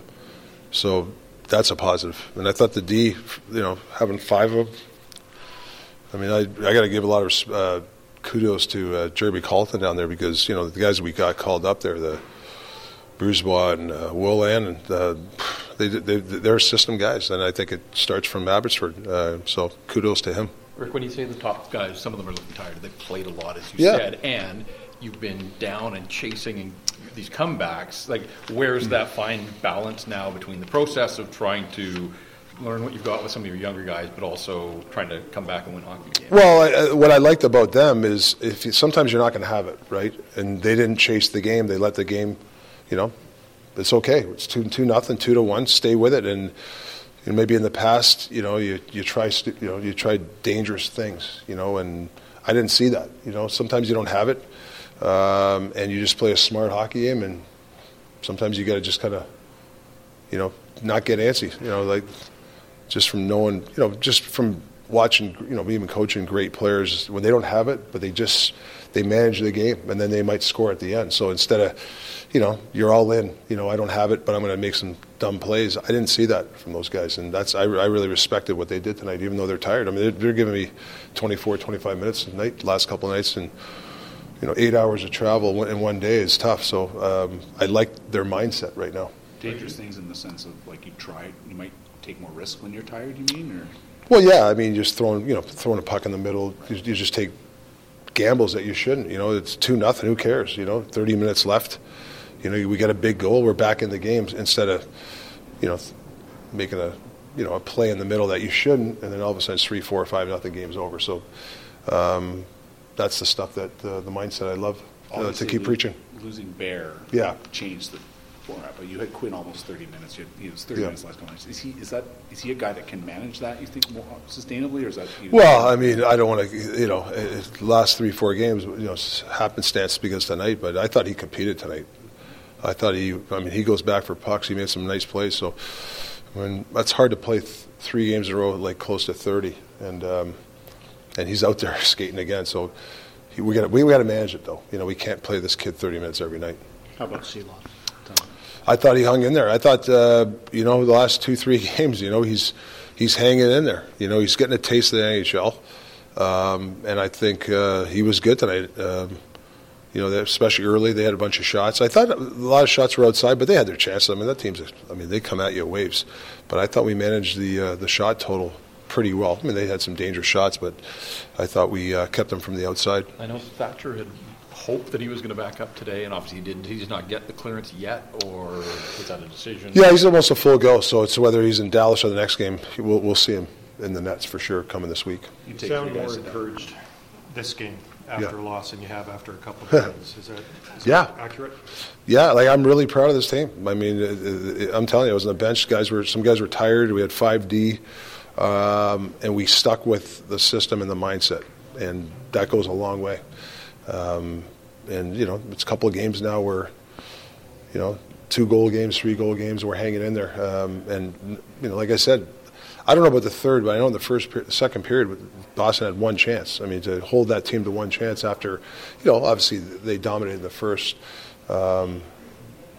so that's a positive. And I thought the D, you know, having five of them. I mean, I I got to give a lot of uh, kudos to uh, Jeremy Colliton down there because you know the guys we got called up there, the Brisebois and uh, Wolanin, and uh, they, they they're system guys, and I think it starts from Abbotsford. Uh, so kudos to him. Rick, when you say the top guys, some of them are looking tired. They've played a lot, as you yeah. said, and you've been down and chasing and these comebacks. Like, where's that fine balance now between the process of trying to learn what you've got with some of your younger guys, but also trying to come back and win hockey games. Well, I, what I liked about them is if you, sometimes you're not going to have it, right? And they didn't chase the game; they let the game, you know, it's okay. It's two two nothing, two to one. Stay with it, and know, maybe in the past, you know, you you try you know you try dangerous things, you know, and I didn't see that. You know, sometimes you don't have it, um, and you just play a smart hockey game, and sometimes you got to just kind of, you know, not get antsy. You know, like just from knowing, you know, just from watching, you know, me even coaching great players when they don't have it, but they just they manage the game and then they might score at the end. So instead of, you know, you're all in. You know, I don't have it, but I'm going to make some dumb plays. I didn't see that from those guys, and that's I, I really respected what they did tonight, even though they're tired. I mean, they're, they're giving me 24, 25 minutes a night, last couple of nights, and you know, eight hours of travel in one day is tough. So um, I like their mindset right now. Dangerous things in the sense of like you try, you might take more risk when you're tired. You mean, or well, yeah. I mean, just throwing you know throwing a puck in the middle, you, you just take gambles that you shouldn't. You know, it's two nothing. Who cares? You know, 30 minutes left. You know, we got a big goal. We're back in the game instead of, you know, making a you know a play in the middle that you shouldn't, and then all of a sudden it's three, four, five nothing. Game's over. So. Um, that's the stuff that uh, the mindset I love uh, to keep preaching. Losing Bear, yeah, changed the format. But you had Quinn almost 30 minutes. You had, he was 30 Yeah. minutes last couple nights. Is he is that is he a guy that can manage that? You think more sustainably, or is that? Well, I mean, I don't want to, you know, it, it- last three, four games, you know, happenstance because tonight, but I thought he competed tonight. I thought he, I mean, he goes back for pucks. He made some nice plays. So, I mean, that's hard to play th- three games in a row, like close to 30. And, um, and he's out there skating again. So, he, we got we, we got to manage it, though. You know, we can't play this kid 30 minutes every night. How about Sheila? I thought he hung in there. I thought, uh, you know, the last two, three games, you know, he's he's hanging in there. You know, he's getting a taste of the NHL, um, and I think uh, he was good tonight. Um, you know, especially early, they had a bunch of shots. I thought a lot of shots were outside, but they had their chances. I mean, that team's, I mean, they come at you waves. But I thought we managed the uh, the shot total pretty well. I mean, they had some dangerous shots, but I thought we uh, kept them from the outside. I know Thatcher had hoped that he was going to back up today, and obviously he didn't. He did not get the clearance yet, or was that a decision? Yeah, he's almost a full go. So it's whether he's in Dallas or the next game. We'll, we'll see him in the nets for sure coming this week. You You sound more sit down. encouraged this game after Yeah. a loss than you have after a couple of games. Is that, is Yeah. that accurate? Yeah, like I'm really proud of this team. I mean, I'm telling you, I was on the bench. Guys were some guys were tired. We had five D, um, and we stuck with the system and the mindset, and that goes a long way. Um, and you know, it's a couple of games now where, you know, two goal games, three goal games, we're hanging in there. Um, and you know, like I said, I don't know about the third, but I know in the first, per- second period, Boston had one chance. I mean, to hold that team to one chance after, you know, obviously they dominated the first. Um,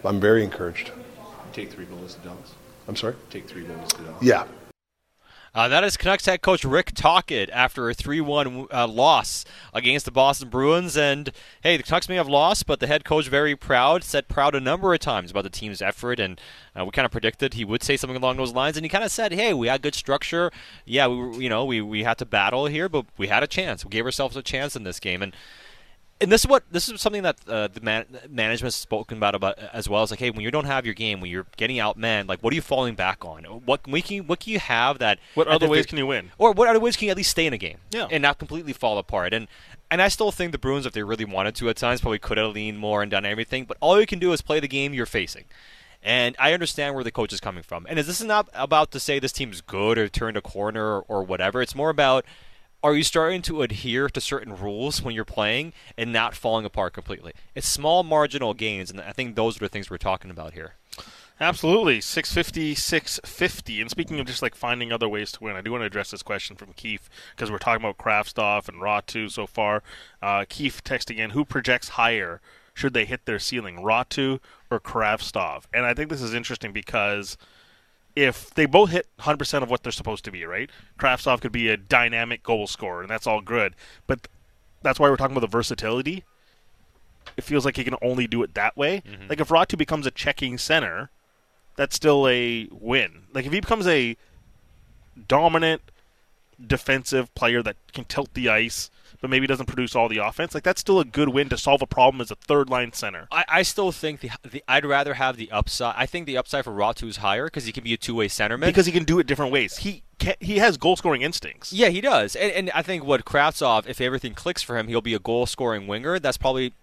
I'm very encouraged. Take three goals to Dallas. I'm sorry. Take three goals to Dallas. Yeah. Uh, that is Canucks head coach Rick Tocchet after a 3 1 uh, loss against the Boston Bruins. And hey, the Canucks may have lost, but the head coach very proud, said proud a number of times about the team's effort. And uh, we kind of predicted he would say something along those lines. And he kind of said, hey, we had good structure. Yeah, we you know, we, we had to battle here, but we had a chance. We gave ourselves a chance in this game. And and this is what this is something that uh, the man, management has spoken about about as well. It's like, hey, when you don't have your game, when you're getting outmanned, like, what are you falling back on? What what can you, what can you have that? What other ways can you win? Or what other ways can you at least stay in a game? Yeah. and not completely fall apart. And and I still think the Bruins, if they really wanted to, at times probably could have leaned more and done everything. But all you can do is play the game you're facing. And I understand where the coach is coming from. And is this is not about to say this team's good or turned a corner or, or whatever. It's more about are you starting to adhere to certain rules when you're playing and not falling apart completely? It's small marginal gains, and I think those are the things we're talking about here. Absolutely. 650, 650. And speaking of just like finding other ways to win, I do want to address this question from Keith because we're talking about Kravtsov and Räty so far. Uh, Keith texting in, who projects higher should they hit their ceiling, Räty or Kravtsov? And I think this is interesting because if they both hit 100% of what they're supposed to be, right? Kravtsov could be a dynamic goal scorer, and that's all good. But that's why we're talking about the versatility. It feels like he can only do it that way. Mm-hmm. Like if Räty becomes a checking center, that's still a win. Like if he becomes a dominant defensive player that can tilt the ice, but maybe doesn't produce all the offense, like that's still a good win to solve a problem as a third line center. I, I still think the, the I'd rather have the upside. I think the upside for Räty is higher because he can be a two way centerman. Because he can do it different ways. He can, he has goal scoring instincts. yeah, he does, and, and I think what Kravtsov, if everything clicks for him, he'll be a goal scoring winger. That's probably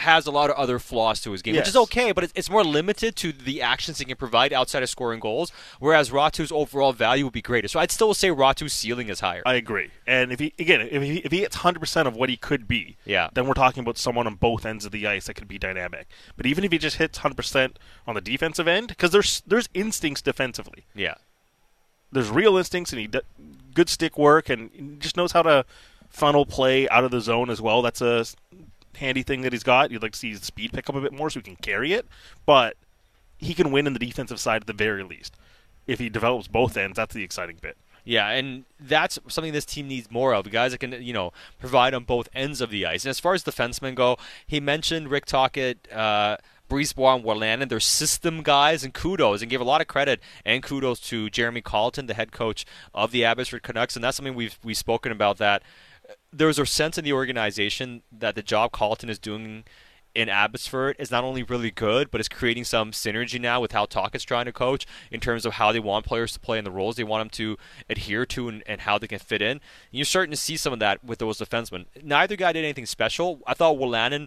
has a lot of other flaws to his game, Yes. which is okay, but it's, it's more limited to the actions he can provide outside of scoring goals. Whereas Räty's overall value would be greater. So I'd still say Räty's ceiling is higher. I agree. And if he again, if he if he hits hundred percent of what he could be, Yeah. then we're talking about someone on both ends of the ice that could be dynamic. But even if he just hits hundred percent on the defensive end, because there's there's instincts defensively. yeah. There's real instincts, and he d- good stick work, and just knows how to funnel play out of the zone as well. That's a handy thing that he's got. You'd like to see his speed pick up a bit more so he can carry it, but he can win in the defensive side at the very least. If he develops both ends, that's the exciting bit. Yeah, and that's something this team needs more of. Guys that can, you know, provide on both ends of the ice. And as far as defensemen go, he mentioned Rick Tocchet, uh, Brisebois, and. They're system guys, and kudos, and gave a lot of credit and kudos to Jeremy Colliton, the head coach of the Abbotsford Canucks. And that's something we've we've spoken about. That there's a sense in the organization that the job Colliton is doing in Abbotsford is not only really good, but it's creating some synergy now with how Talk is trying to coach in terms of how they want players to play in the roles they want them to adhere to and, and how they can fit in. And you're starting to see some of that with those defensemen. Neither guy did anything special. I thought Wolanin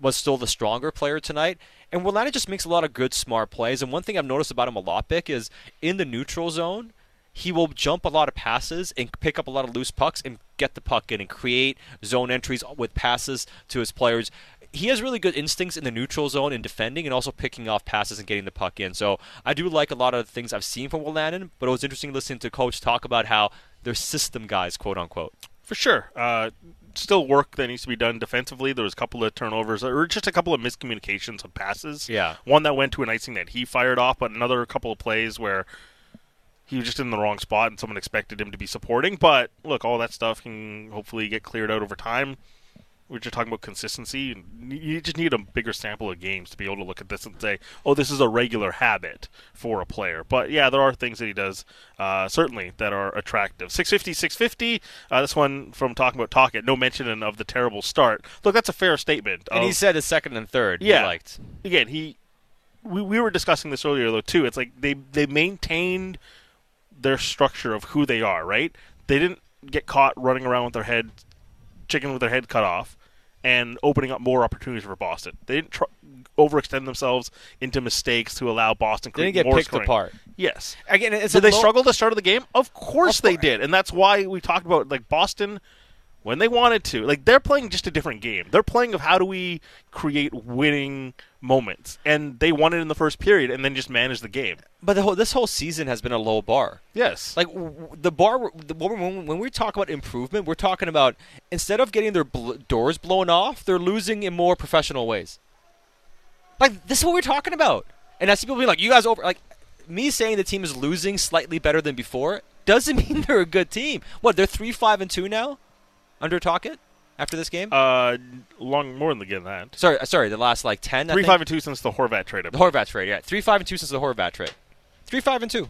was still the stronger player tonight. And Wolanin just makes a lot of good, smart plays. And one thing I've noticed about him a lot, Bik, is in the neutral zone, he will jump a lot of passes and pick up a lot of loose pucks and get the puck in and create zone entries with passes to his players. He has really good instincts in the neutral zone in defending and also picking off passes and getting the puck in. So I do like a lot of the things I've seen from Wolanin, but it was interesting listening to Coach talk about how they're system guys, quote unquote. For sure. Uh, still work that needs to be done defensively. There was a couple of turnovers, or just a couple of miscommunications of passes. Yeah. One that went to an icing that he fired off, but another couple of plays where he was just in the wrong spot and someone expected him to be supporting. But look, all that stuff can hopefully get cleared out over time. We're just talking about consistency. You just need a bigger sample of games to be able to look at this and say, "Oh, this is a regular habit for a player." But yeah, there are things that he does uh, certainly that are attractive. 650, 650. Uh, this one from talking about Tocchet. No mention of the terrible start. Look, that's a fair statement. And he said his second and third. he Yeah. liked. again, he we, we were discussing this earlier though too. It's like they they maintained their structure of who they are, right? They didn't get caught running around with their head chicken with their head cut off and opening up more opportunities for Boston. They didn't tr- overextend themselves into mistakes to allow Boston They didn't get picked scoring. apart. Yes. Again, it's Did a they low- struggle at the start of the game? Of course Of they did, and that's why we talked about like Boston when they wanted to. Like they're playing just a different game. They're playing of how do we create winning moments, and they won it in the first period, and then just manage the game. But the whole, this whole season has been a low bar. Yes, Like w- the bar, the, when, when we talk about improvement, we're talking about instead of getting their bl- doors blown off, they're losing in more professional ways. Like this is what we're talking about. And I see people being like, "You guys over." Like me saying the team is losing slightly better than before doesn't mean they're a good team. What they're three, five, and two now under Tocchet after this game. uh, long more than that. sorry, uh, sorry, the last like ten. Three, five, and two since the Horvat trade. I The believe. Horvat trade, yeah. Three five and two since the Horvat trade. Three five and two.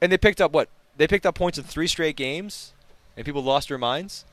And they picked up what? They picked up points in three straight games, and people lost their minds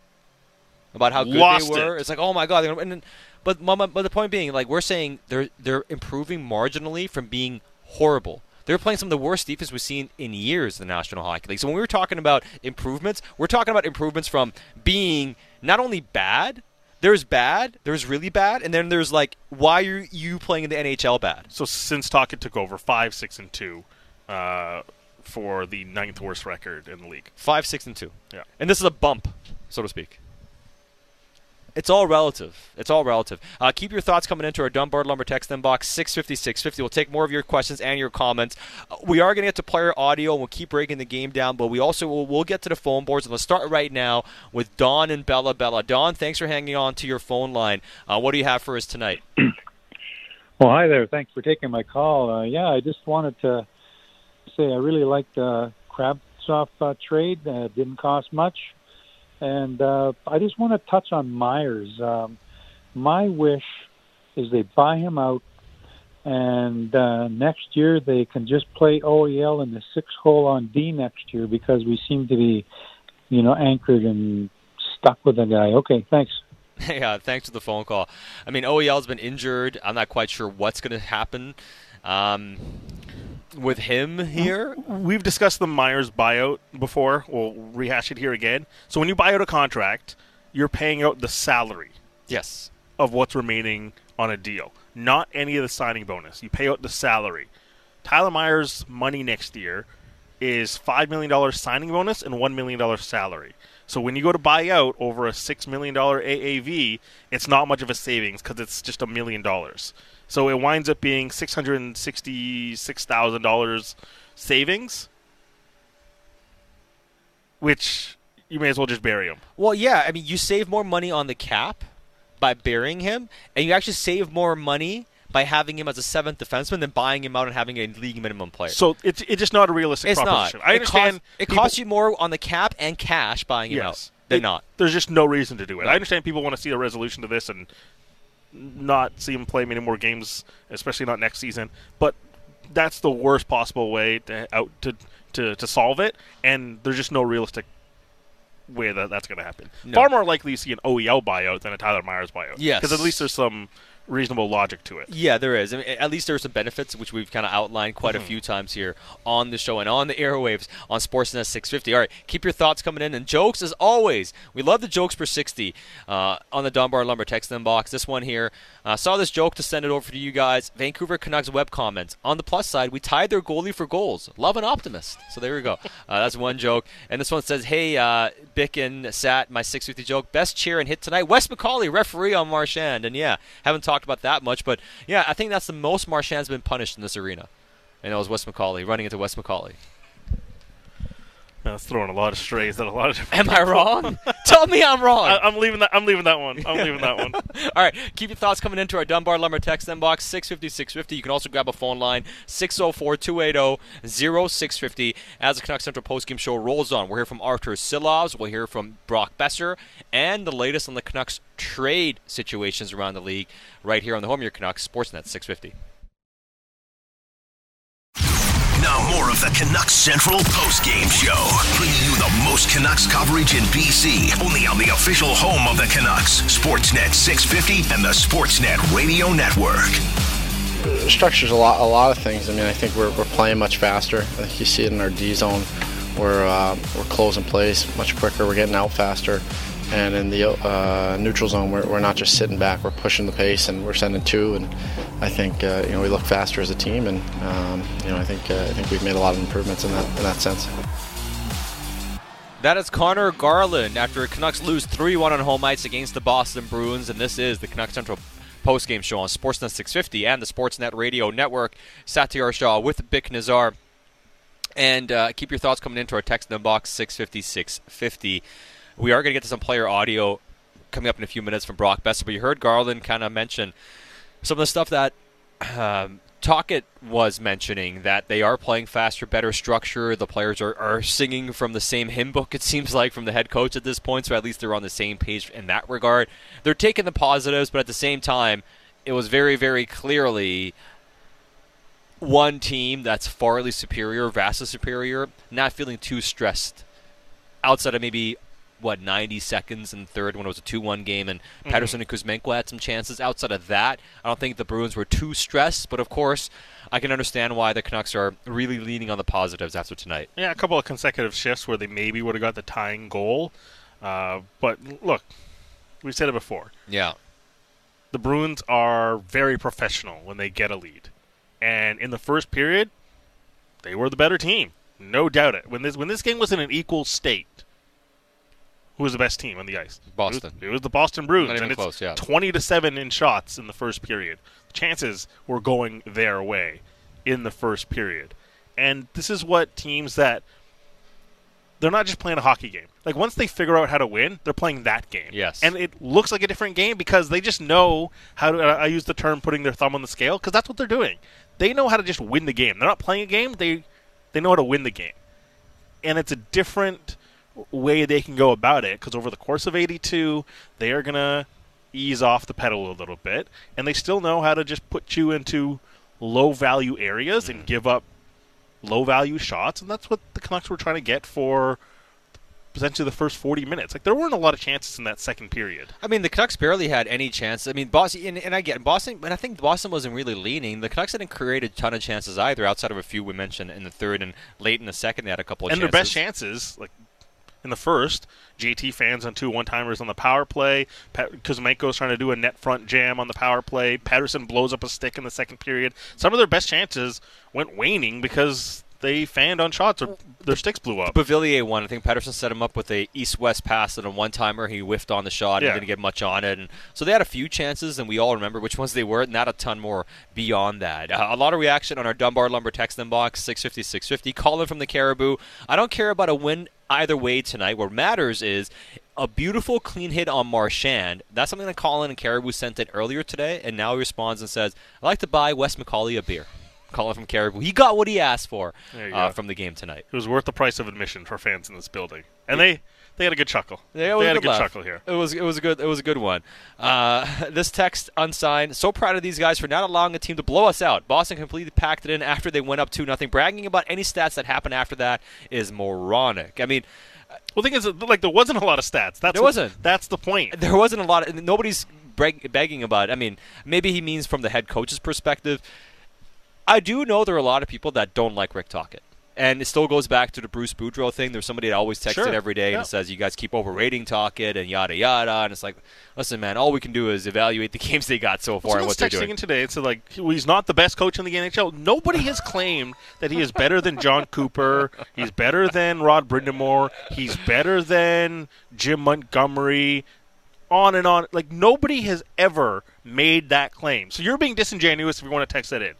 about how good Lost they were. it. It's like, oh my god! And then, but but the point being, like we're saying, they're they're improving marginally from being horrible. They're playing some of the worst defense we've seen in years in the National Hockey League. So when we were talking about improvements, we're talking about improvements from being not only bad. There's bad, there's really bad, and then there's like, why are you playing in the NHL bad? So since Tocchet took over, five, six, and two, uh, for the ninth worst record in the league. Five, six, and two. Yeah. And this is a bump, so to speak. It's all relative. It's all relative. Uh, keep your thoughts coming into our Dunbar Lumber text inbox 650 650. We'll take more of your questions and your comments. Uh, we are going to get to player audio and we'll keep breaking the game down, but we also will we'll get to the phone boards. And let's start right now with Don and Bella Bella. Don, thanks for hanging on to your phone line. Uh, what do you have for us tonight? Well, hi there. Thanks for taking my call. Uh, yeah, I just wanted to say I really liked the Kravtsov uh, trade. It didn't cost much. And uh, I just want to touch on Myers. Um, my wish is they buy him out, and uh, next year they can just play OEL in the six hole on D next year because we seem to be, you know, anchored and stuck with the guy. Okay, thanks. yeah, thanks for the phone call. I mean, OEL's been injured. I'm not quite sure what's going to happen um, with him here. We've discussed the Myers buyout before. We'll rehash it here again. So when you buy out a contract, you're paying out the salary. Yes. of what's remaining on a deal, not any of the signing bonus. You pay out the salary. Tyler Myers' money next year is $5 million signing bonus and $1 million salary. So when you go to buy out over a $6 million AAV, it's not much of a savings because it's just a million dollars. So it winds up being $666,000 savings, which you may as well just bury him. Well, yeah. I mean, you save more money on the cap by burying him, and you actually save more money by having him as a seventh defenseman than buying him out and having a league minimum player. So it's it's just not a realistic it's proposition. Not. I understand it, cost, it costs you more on the cap and cash buying him yes. out than it, not. There's just no reason to do it. No. I understand people want to see a resolution to this and not see him play many more games, especially not next season. But that's the worst possible way to out to to, to solve it, and there's just no realistic way that that's going to happen. No. Far more likely to see an OEL buyout than a Tyler Myers buyout. Yes, because at least there's some reasonable logic to it. Yeah, there is. I mean, at least there are some benefits, which we've kind of outlined quite mm-hmm. a few times here on the show and on the airwaves on Sportsnet 650. All right, keep your thoughts coming in and jokes as always. We love the jokes per 60 uh, on the Dunbar Lumber text inbox. This one here, uh, saw this joke to send it over to you guys. Vancouver Canucks web comments. On the plus side, we tied their goalie for goals. Love an optimist. So there we go. Uh, that's one joke. And this one says, "Hey, uh, Bik and Sat, my 650 joke. Best cheer and hit tonight. Wes McCauley, referee on Marchand. And yeah, haven't talked about that much, but yeah, I think that's the most Marchand's been punished in this arena. And it was Wes McCauley running into Wes McCauley. That's throwing a lot of strays at a lot of Am different. I wrong? Tell me I'm wrong. I, am leaving that. I'm leaving that one. I'm leaving that one. All right. Keep your thoughts coming into our Dunbar Lumber text inbox 650 650. You can also grab a phone line 604 280 0650 as the Canucks Central postgame show rolls on. We'll hear from Arturs Silovs. We'll hear from Brock Boeser and the latest on the Canucks trade situations around the league right here on the Home Year Canucks Sportsnet 650. Now more of the Canucks Central post-game show, bringing you the most Canucks coverage in BC, only on the official home of the Canucks, Sportsnet 650 and the Sportsnet Radio Network. Structure's a lot, a lot of things. I mean, I think we're, we're playing much faster. I think you see it in our D zone. We're uh, we're closing plays much quicker. We're getting out faster. And in the uh, neutral zone, we're, we're not just sitting back. We're pushing the pace, and we're sending two. And I think uh, you know we look faster as a team, and um, you know I think uh, I think we've made a lot of improvements in that in that sense. That is Connor Garland after Canucks lose 3-1 on home ice against the Boston Bruins, and this is the Canucks Central postgame show on Sportsnet 650 and the Sportsnet Radio Network. Satiar Shah with Bik Nazar. And uh, keep your thoughts coming into our text inbox 650 650. We are going to get to some player audio coming up in a few minutes from Brock Boeser, but you heard Garland kind of mention some of the stuff that um, Tocchet was mentioning that they are playing faster, better structure. The players are, are singing from the same hymn book, it seems like, from the head coach at this point, so at least they're on the same page in that regard. They're taking the positives, but at the same time, it was very, very clearly one team that's farly superior, vastly superior, not feeling too stressed outside of maybe what 90 seconds in third when it was a 2-1 game and mm-hmm. Pettersson and Kuzmenko had some chances. Outside of that I don't think the Bruins were too stressed but of course I can understand why the Canucks are really leaning on the positives after tonight. Yeah a couple of consecutive shifts where they maybe would have got the tying goal uh, but look we've said it before. Yeah. The Bruins are very professional when they get a lead and in the first period they were the better team no doubt it. When this when this game was in an equal state who was the best team on the ice? Boston. It was, it was the Boston Bruins, Not even and it's close, yeah. twenty to seven in shots in the first period. Chances were going their way in the first period, and this is what teams that they're not just playing a hockey game. Like once they figure out how to win, they're playing that game. Yes, and it looks like a different game because they just know how to. I use the term putting their thumb on the scale because that's what they're doing. They know how to just win the game. They're not playing a game. They they know how to win the game, and it's a different way they can go about it because over the course of 82 they are going to ease off the pedal a little bit and they still know how to just put you into low value areas and mm-hmm. give up low value shots and that's what the Canucks were trying to get for essentially the first 40 minutes. Like there weren't a lot of chances in that second period. I mean, the Canucks barely had any chance. I mean, Boston, and, and I get Boston, but I think Boston wasn't really leaning. The Canucks didn't create a ton of chances either, outside of a few we mentioned in the third and late in the second. They had a couple of and chances. their best chances, like in the first. JT fans on two one timers on the power play. Pe- Kuzmenko's trying to do a net front jam on the power play. Pettersson blows up a stick in the second period. Some of their best chances went waning because they fanned on shots or their sticks blew up. Beauvillier one. I think Pettersson set him up with a east-west pass and a one-timer. He whiffed on the shot Yeah. and didn't get much on it. And so they had a few chances, and we all remember which ones they were, and not a ton more beyond that. Uh, a lot of reaction on our Dunbar Lumber text inbox, 650, 650. Colin from the Cariboo. I don't care about a win either way tonight. What matters is a beautiful clean hit on Marchand. That's something that Colin and Cariboo sent in earlier today, and now he responds and says, I'd like to buy Wes McCauley a beer. Colin from Cariboo. He got what he asked for uh, from the game tonight. It was worth the price of admission for fans in this building, and they they had a good chuckle. It they had a good laugh. chuckle here. It was it was a good it was a good one. Uh, this text unsigned. So proud of these guys for not allowing a team to blow us out. Boston completely packed it in after they went up two nothing. Bragging about any stats that happened after that is moronic. I mean, Well, the thing is, like, there wasn't a lot of stats. That's There what- wasn't. That's the point. there wasn't a lot of nobody's begging about. It. I mean, maybe he means from the head coach's perspective. I do know there are a lot of people that don't like Rick Tocchet. And it still goes back to the Bruce Boudreau thing. There's somebody that always texts Sure. it every day Yeah. and says, You guys keep overrating Tocchet and yada yada. And it's like, listen, man, all we can do is evaluate the games they got so far and what they're doing. in today. It's like he's not the best coach in the NHL. Nobody has claimed that he is better than Jon Cooper. He's better than Rod Brind'Amour. He's better than Jim Montgomery. On and on. Like nobody has ever made that claim. So you're being disingenuous if you want to text that in.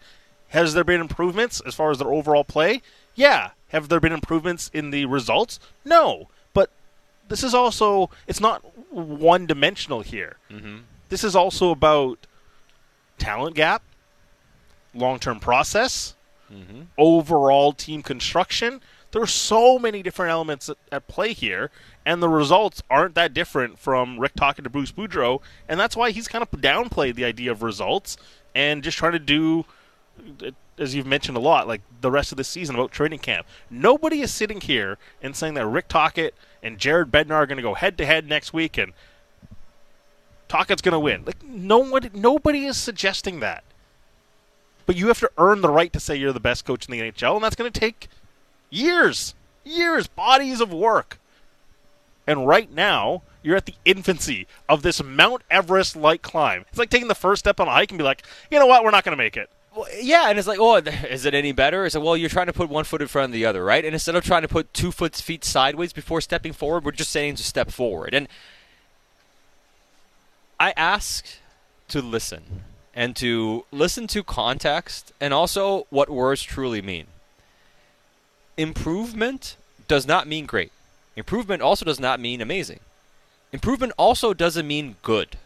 Has there been improvements as far as their overall play? Yeah. Have there been improvements in the results? No. But this is also it's not one dimensional here. Mm-hmm. This is also about talent gap, long term process, Mm-hmm. overall team construction. There are so many different elements at, at play here, and the results aren't that different from Rick Tocchet to Bruce Boudreau, and that's why he's kind of downplayed the idea of results and just trying to do, as you've mentioned a lot, like the rest of the season about training camp. Nobody is sitting here and saying that Rick Tocchet and Jared Bednar are going to go head to head next week and Tocchet's going to win. Like no one, nobody is suggesting that. But you have to earn the right to say you're the best coach in the NHL, and that's going to take years, years, bodies of work. And right now, you're at the infancy of this Mount Everest like climb. It's like taking the first step on a hike and be like, you know what, we're not going to make it. Well, yeah, and it's like, oh, is it any better? It's like, well, you're trying to put one foot in front of the other, right? And instead of trying to put two foot feet sideways before stepping forward, we're just saying to step forward. And I ask to listen and to listen to context and also what words truly mean. Improvement does not mean great. Improvement also does not mean amazing. Improvement also doesn't mean good.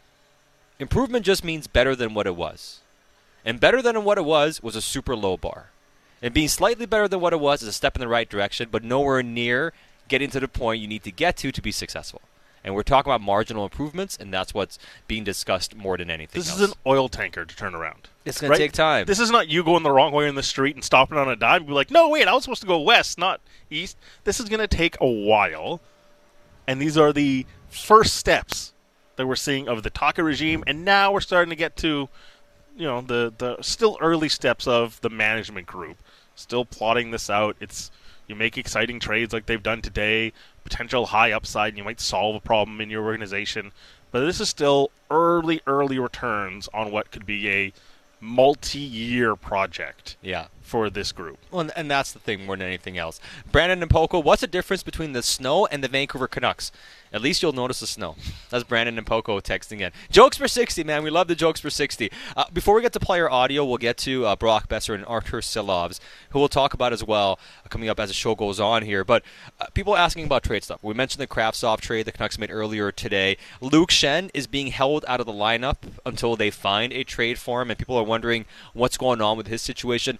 Improvement just means better than what it was. And better than what it was was a super low bar. And being slightly better than what it was is a step in the right direction, but nowhere near getting to the point you need to get to to be successful. And we're talking about marginal improvements, and that's what's being discussed more than anything This else. is an oil tanker to turn around. It's gonna take time. This is not you going the wrong way in the street and stopping on a dime. Be like, no, wait, I was supposed to go west, not east. This is going to take a while, and these are the first steps that we're seeing of the Tocchet regime, and now we're starting to get to, you know, the the still early steps of the management group, still plotting this out. It's you make exciting trades like they've done today, potential high upside, and you might solve a problem in your organization. But this is still early, early returns on what could be a multi-year project Yeah. For this group. Well, and- that's the thing more than anything else. Brandon and Poco, what's the difference between the snow and the Vancouver Canucks? At least you'll notice the snow. That's Brandon and Poco texting in. Jokes for 60, man. We love the jokes for 60. Uh, before we get to player audio, we'll get to uh, Brock Boeser and Artur Silovs, who we'll talk about as well uh, coming up as the show goes on here. But uh, people asking about trade stuff. We mentioned the Kravtsov trade the Canucks made earlier today. Luke Schenn is being held out of the lineup until they find a trade for him, and people are wondering what's going on with his situation.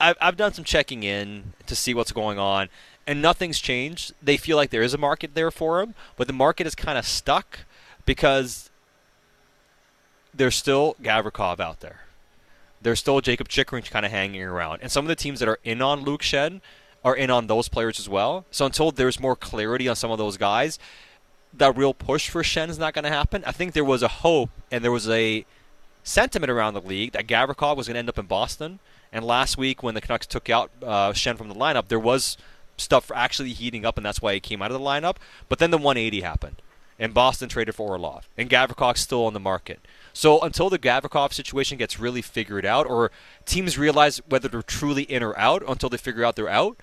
I've, I've done some checking in to see what's going on, and nothing's changed. They feel like there is a market there for him, but the market is kind of stuck because there's still Gavrikov out there. There's still Jakob Chychrun kind of hanging around. And some of the teams that are in on Luke Schenn are in on those players as well. So until there's more clarity on some of those guys, that real push for Schenn is not going to happen. I think there was a hope and there was a sentiment around the league that Gavrikov was going to end up in Boston. And last week, when the Canucks took out uh, Schenn from the lineup, there was stuff actually heating up, and that's why he came out of the lineup. But then the 180 happened, and Boston traded for Orlov, and Gavrikov's still on the market. So until the Gavrikov situation gets really figured out, or teams realize whether they're truly in or out, until they figure out they're out,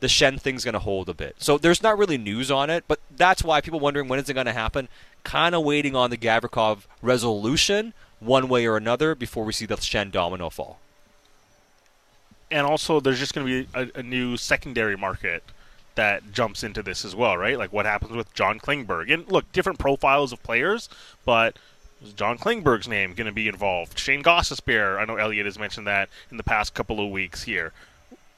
the Schenn thing's going to hold a bit. So there's not really news on it, but that's why people wondering when is it going to happen. Kind of waiting on the Gavrikov resolution one way or another before we see the Schenn domino fall. And also, there's just going to be a, a, new secondary market that jumps into this as well, right? Like what happens with John Klingberg. And look, different profiles of players, but is John Klingberg's name going to be involved? Shane Gostisbehere, I know Elliot has mentioned that in the past couple of weeks here.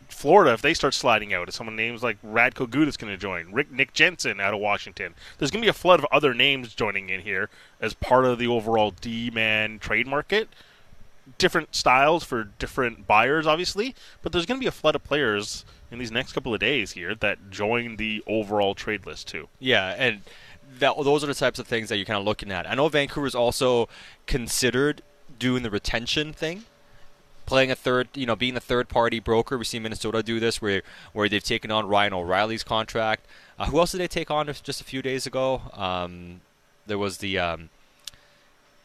Florida, if they start sliding out, if someone names like Radko Gudas going to join? Rick Nick Jensen out of Washington. There's going to be a flood of other names joining in here as part of the overall D-man trade market. Different styles for different buyers, obviously, but there's going to be a flood of players in these next couple of days here that join the overall trade list too. Yeah, and that those are the types of things that you're kind of looking at. I know Vancouver's also considered doing the retention thing, playing a third, you know, being a third party broker. We see Minnesota do this where where they've taken on Ryan O'Reilly's contract. Uh, who else did they take on just a few days ago? Um, there was the um,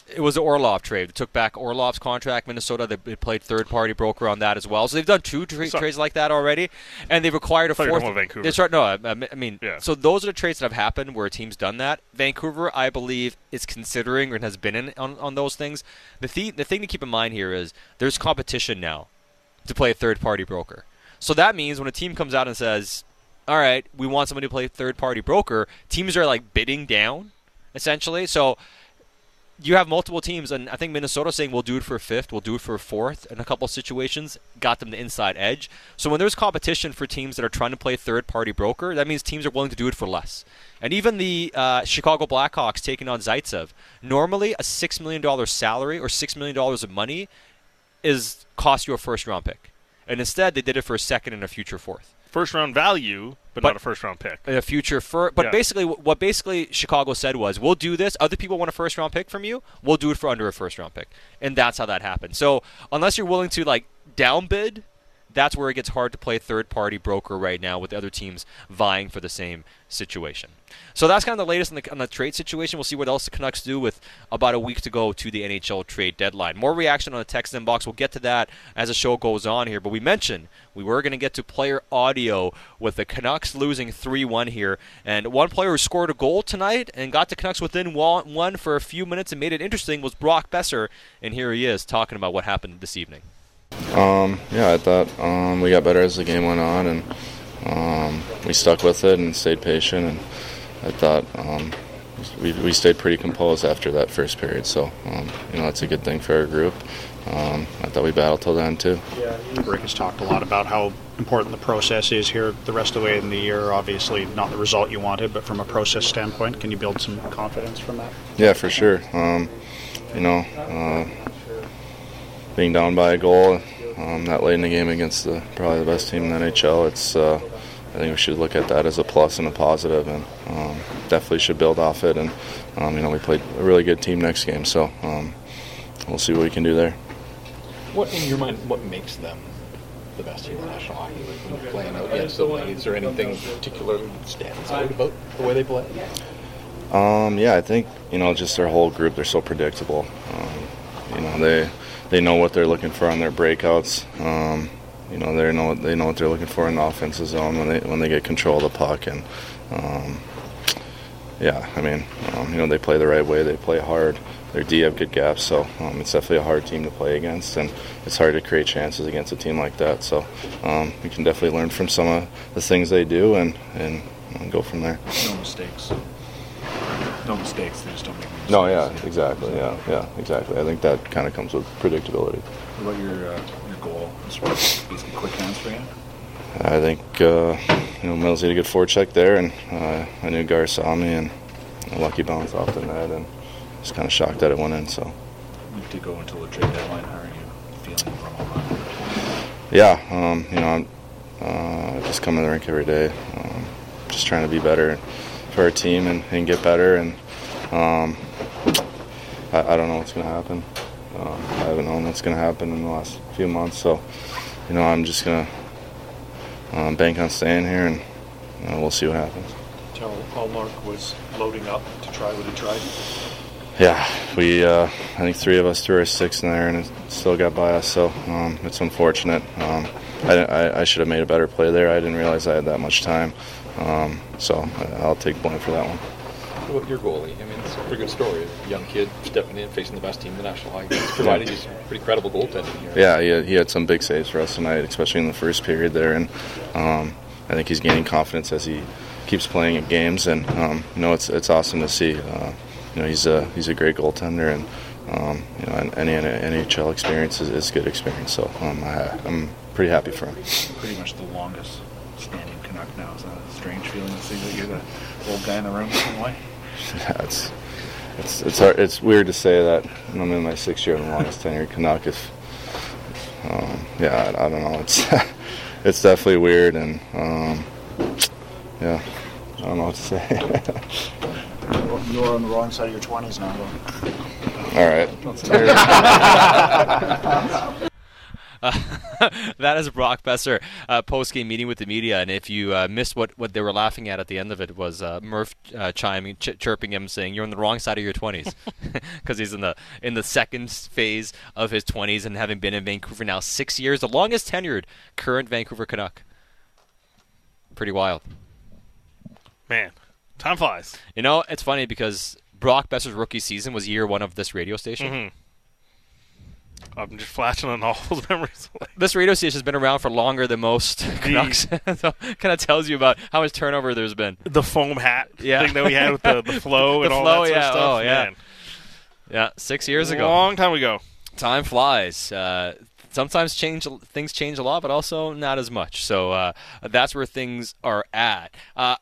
it was the Orlov trade. They took back Orlov's contract. Minnesota they, played third party broker on that as well. So they've done two tra- trades like that already, and they've acquired a fourth. Vancouver. They start no, I, I mean, yeah. so those are the trades that have happened where a team's done that. Vancouver, I believe, is considering and has been in on, on those things. The th- the thing to keep in mind here is there's competition now to play a third party broker. So that means when a team comes out and says, "All right, we want somebody to play third party broker," teams are like bidding down essentially. So you have multiple teams, and I think Minnesota saying we'll do it for a fifth, we'll do it for a fourth in a couple situations, got them the inside edge. So when there's competition for teams that are trying to play third party broker, that means teams are willing to do it for less. And even the uh, Chicago Blackhawks taking on Zaitsev, normally a $6 million salary or $6 million of money is cost you a first round pick. And instead, they did it for a second and a future fourth first round value, but, but, not a first round pick. A future for, but yeah. basically, what basically Chicago said was, "We'll do this. Other people want a first round pick from you. We'll do it for under a first round pick," and that's how that happened. So unless you're willing to like downbid that's where it gets hard to play third party broker right now with other teams vying for the same situation. So that's kind of the latest on the, on the, trade situation. We'll see what else the Canucks do with about a week to go to the NHL trade deadline. More reaction on the text inbox. We'll get to that as the show goes on here. But we mentioned we were going to get to player audio with the Canucks losing 3 1 here. And one player who scored a goal tonight and got the Canucks within one for a few minutes and made it interesting was Brock Boeser. And here he is talking about what happened this evening. Um, yeah, I thought um, we got better as the game went on, and um, we stuck with it and stayed patient. And I thought um, we, we stayed pretty composed after that first period. So um, you know that's a good thing for our group. Um, I thought we battled till then too. Yeah, Rick has talked a lot about how important the process is here the rest of the way in the year. Obviously, not the result you wanted, but from a process standpoint, can you build some confidence from that? Yeah, for sure. you know. Uh, being down by a goal um, that late in the game against the probably the best team in the NHL, it's uh, I think we should look at that as a plus and a positive, and um, definitely should build off it. And um, you know, we played a really good team next game, so um, we'll see what we can do there. What in your mind? What makes them the best team in the National Hockey League when you're playing out against them? Is there anything particular that stands out about the way they play? Um, yeah, I think you know just their whole group. They're so predictable. Um, you know, they they know what they're looking for on their breakouts. You know, they know they know what they're looking for in the offensive zone when they when they get control of the puck, and um, yeah, I mean, um, you know, they play the right way. They play hard. Their D have good gaps, so um, it's definitely a hard team to play against, and it's hard to create chances against a team like that. So um, we can definitely learn from some of the things they do and and, and go from there. No mistakes no mistakes. They just don't make mistakes. No, yeah, exactly. Yeah, yeah, exactly. I think that kind of comes with predictability. What about your uh, your goal? basically quick hands for you. I think uh, you know Mills did a good forecheck there, and uh, I knew Gar saw me, and a lucky bounce off the net, and just kind of shocked that it went in. So. To go until the trade deadline, how are you feeling from all that? Yeah, um, you know, I'm uh, just coming to the rink every day, um, just trying to be better for our team and, and get better. And um, I, I, don't know what's going to happen. Um, I haven't known what's going to happen in the last few months. So, you know, I'm just going to um, bank on staying here, and you know, we'll see what happens. Tell Ullmark was loading up to try what he tried. Yeah, we uh, I think three of us threw our six in there, and it still got by us. So um, it's unfortunate. Um, I, I, I, should have made a better play there. I didn't realize I had that much time. Um, so I'll take blame for that one. What your goalie? I mean, it's a pretty good story. A young kid stepping in, facing the best team in the National Hockey League, He's providing you some pretty credible goaltending here. Yeah, he had, he had some big saves for us tonight, especially in the first period there, and um, I think he's gaining confidence as he keeps playing in games, and um, you know it's it's awesome to see. Uh, you know he's a he's a great goaltender, and um, you know any NHL experience is, is good experience. So um, I, I'm pretty happy for him. Pretty much the longest standing Canuck now. Is that a strange feeling to see that you're the old guy in the room in some way? Yeah, it's it's it's hard, it's weird to say that I'm in my sixth year of the longest tenured Canuck. If um, yeah, I, I, don't know. It's it's definitely weird, and um, yeah, I don't know what to say. You're on the wrong side of your 20s now, though. All right. Uh, that is Brock Boeser uh, post game meeting with the media, and if you uh, missed what, what they were laughing at at the end of it was uh, Murph uh, chiming, ch- chirping him, saying you're on the wrong side of your 20s, because he's in the in the second phase of his 20s and having been in Vancouver now six years, the longest tenured current Vancouver Canuck. Pretty wild. Man, time flies. You know, it's funny because Brock Boeser's rookie season was year one of this radio station. Mm-hmm. I'm just flashing on all those memories. this radio station has been around for longer than most Canucks. so kind of tells you about how much turnover there's been. The foam hat yeah. thing that we had with the, the flow and the all flow, that yeah. Sort of stuff. Oh, yeah. Man. Yeah, six years ago. Long time ago. Time flies. Uh, sometimes change things change a lot, but also not as much. So uh, that's where things are at. Uh,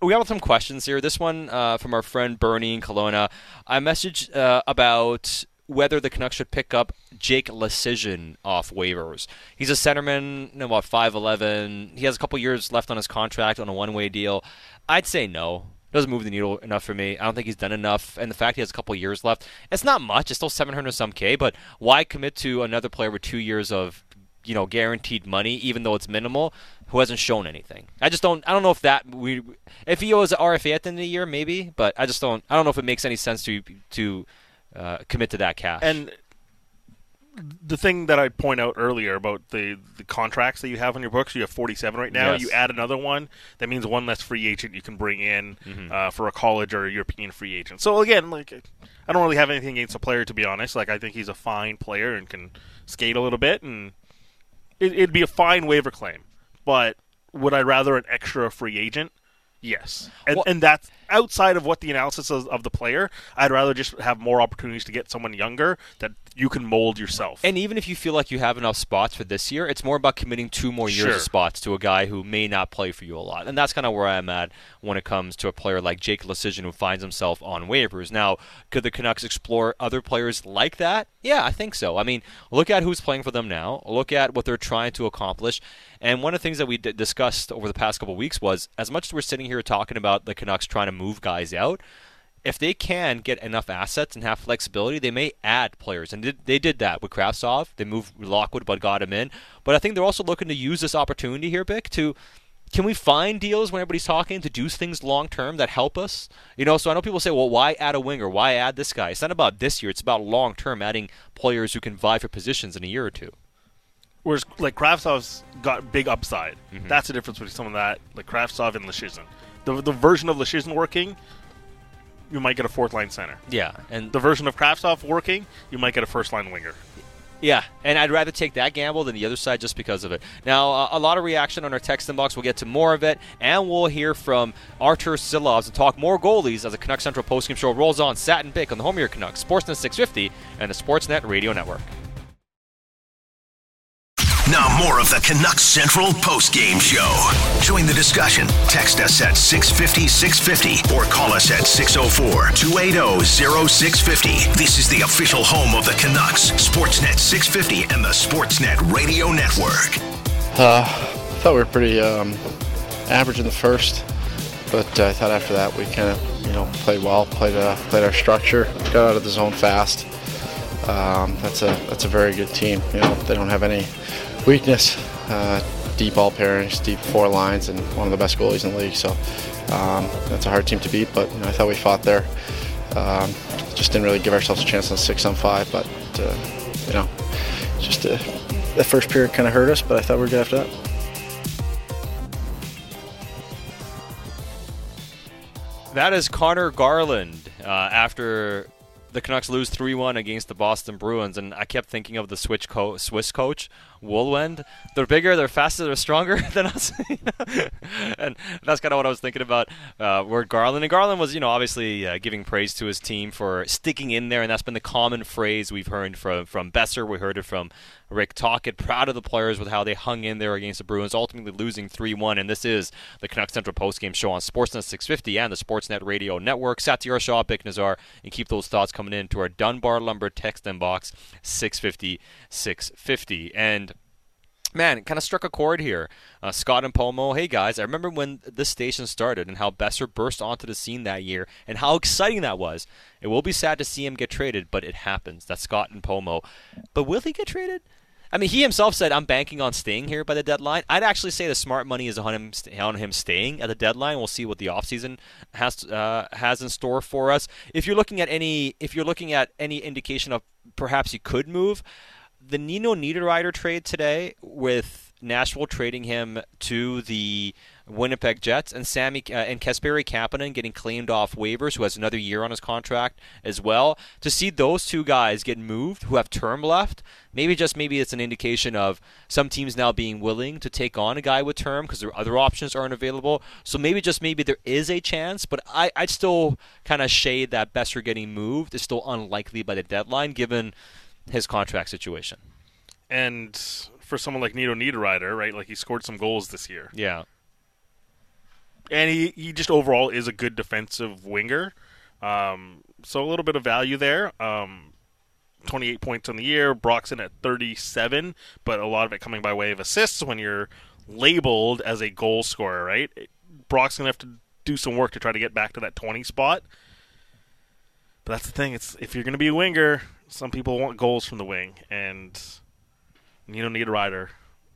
we have some questions here. This one uh, from our friend Bernie in Kelowna. I messaged uh, about whether the Canucks should pick up Jake Leschyshyn off waivers. He's a centerman, what, 5'11. He has a couple years left on his contract on a one way deal. I'd say no. Doesn't move the needle enough for me. I don't think he's done enough. And the fact he has a couple years left, it's not much. It's still 700 some K, but why commit to another player with two years of you know guaranteed money, even though it's minimal, who hasn't shown anything. I just don't. I don't know if that we if he owes an RFA at the end of the year, maybe, but I just don't. I don't know if it makes any sense to to uh, commit to that cash. And the thing that I point out earlier about the the contracts that you have on your books, you have 47 right now. Yes. You add another one, that means one less free agent you can bring in Mhm. uh, for a college or a European free agent. So again, like I don't really have anything against the player to be honest. Like I think he's a fine player and can skate a little bit, and it, it'd be a fine waiver claim. But would I rather an extra free agent? Yes, and and that's outside of what the analysis is of the player. I'd rather just have more opportunities to get someone younger that you can mold yourself. And even if you feel like you have enough spots for this year, it's more about committing two more years Sure. of spots to a guy who may not play for you a lot. And that's kind of where I'm at when it comes to a player like Jake Leschyshyn who finds himself on waivers. Now, could the Canucks explore other players like that? Yeah, I think so. I mean, look at who's playing for them now. Look at what they're trying to accomplish. And one of the things that we d- discussed over the past couple of weeks was as much as we're sitting here talking about the Canucks trying to move guys out, if they can get enough assets and have flexibility, they may add players. And they did that with Kravtsov. They moved Lockwood, but got him in. But I think they're also looking to use this opportunity here, Bik, to can we find deals when everybody's talking to do things long term that help us? You know, so I know people say, well, why add a winger? Why add this guy? It's not about this year. It's about long term, adding players who can vie for positions in a year or two. Whereas like Kravtsov's got big upside. Mhm. That's the difference between someone that like Kravtsov and Leschyshyn. The the version of Leschyshyn working, you might get a fourth line center. Yeah, and the version of Kravtsov working, you might get a first line winger. Yeah, and I'd rather take that gamble than the other side just because of it. Now, uh, a lot of reaction on our text inbox. We'll get to more of it, and we'll hear from Artur Silovs and talk more goalies as the Canucks Central postgame show rolls on. Satin Bik on the home of your Canucks, Sportsnet 650, and the Sportsnet Radio Network. Now more of the Canucks Central post-game show. Join the discussion. Text us at 650 650 or call us at 604 280 0650. This is the official home of the Canucks, Sportsnet 650 and the Sportsnet Radio Network. Uh, I thought we were pretty um, average in the first, but uh, I thought after that we kind of, you know, played well, played uh, played our structure, got out of the zone fast. Um, that's a that's a very good team. You know, they don't have any weakness. Uh, deep ball pairings, deep four lines, and one of the best goalies in the league. So um, that's a hard team to beat, but you know, I thought we fought there. Um, just didn't really give ourselves a chance on six on five, but uh, you know, just uh, the first period kind of hurt us, but I thought we were good after that. That is Conor Garland uh, after the Canucks lose 3 1 against the Boston Bruins. And I kept thinking of the Swiss coach, Woolwend. They're bigger, they're faster, they're stronger than us. and that's kind of what I was thinking about uh, word Garland. And Garland was, you know, obviously uh, giving praise to his team for sticking in there. And that's been the common phrase we've heard from, from Boeser. We heard it from Rick Tocchet. Proud of the players with how they hung in there against the Bruins, ultimately losing 3 1. And this is the Canucks Central postgame show on Sportsnet 650 and the Sportsnet Radio Network. Satiar Shah, Bik Nizzar, and keep those thoughts coming in to our Dunbar Lumber text inbox 650 650. And man, kind of struck a chord here. Uh, Scott and Pomo, hey guys, I remember when this station started and how Boeser burst onto the scene that year and how exciting that was. It will be sad to see him get traded, but it happens. That's Scott and Pomo. But will he get traded? I mean, he himself said, "I'm banking on staying here by the deadline." I'd actually say the smart money is on him on him staying at the deadline. We'll see what the offseason has uh, has in store for us. If you're looking at any, if you're looking at any indication of perhaps he could move, the Nino Niederreiter trade today with Nashville trading him to the Winnipeg Jets and Sammy uh, and Kasperi Kapanen getting claimed off waivers, who has another year on his contract as well. To see those two guys get moved, who have term left, maybe just maybe it's an indication of some teams now being willing to take on a guy with term because their other options aren't available. So maybe just maybe there is a chance, but I I'd still kind of shade that Boeser getting moved is still unlikely by the deadline given his contract situation. And for someone like Nino Niederreiter, right? Like he scored some goals this year. Yeah and he, he just overall is a good defensive winger. Um, so a little bit of value there. Um, 28 points on the year. Brock's in at 37, but a lot of it coming by way of assists when you're labeled as a goal scorer, right? Brock's going to have to do some work to try to get back to that 20 spot. But that's the thing. It's if you're going to be a winger, some people want goals from the wing, and you don't Niederreiter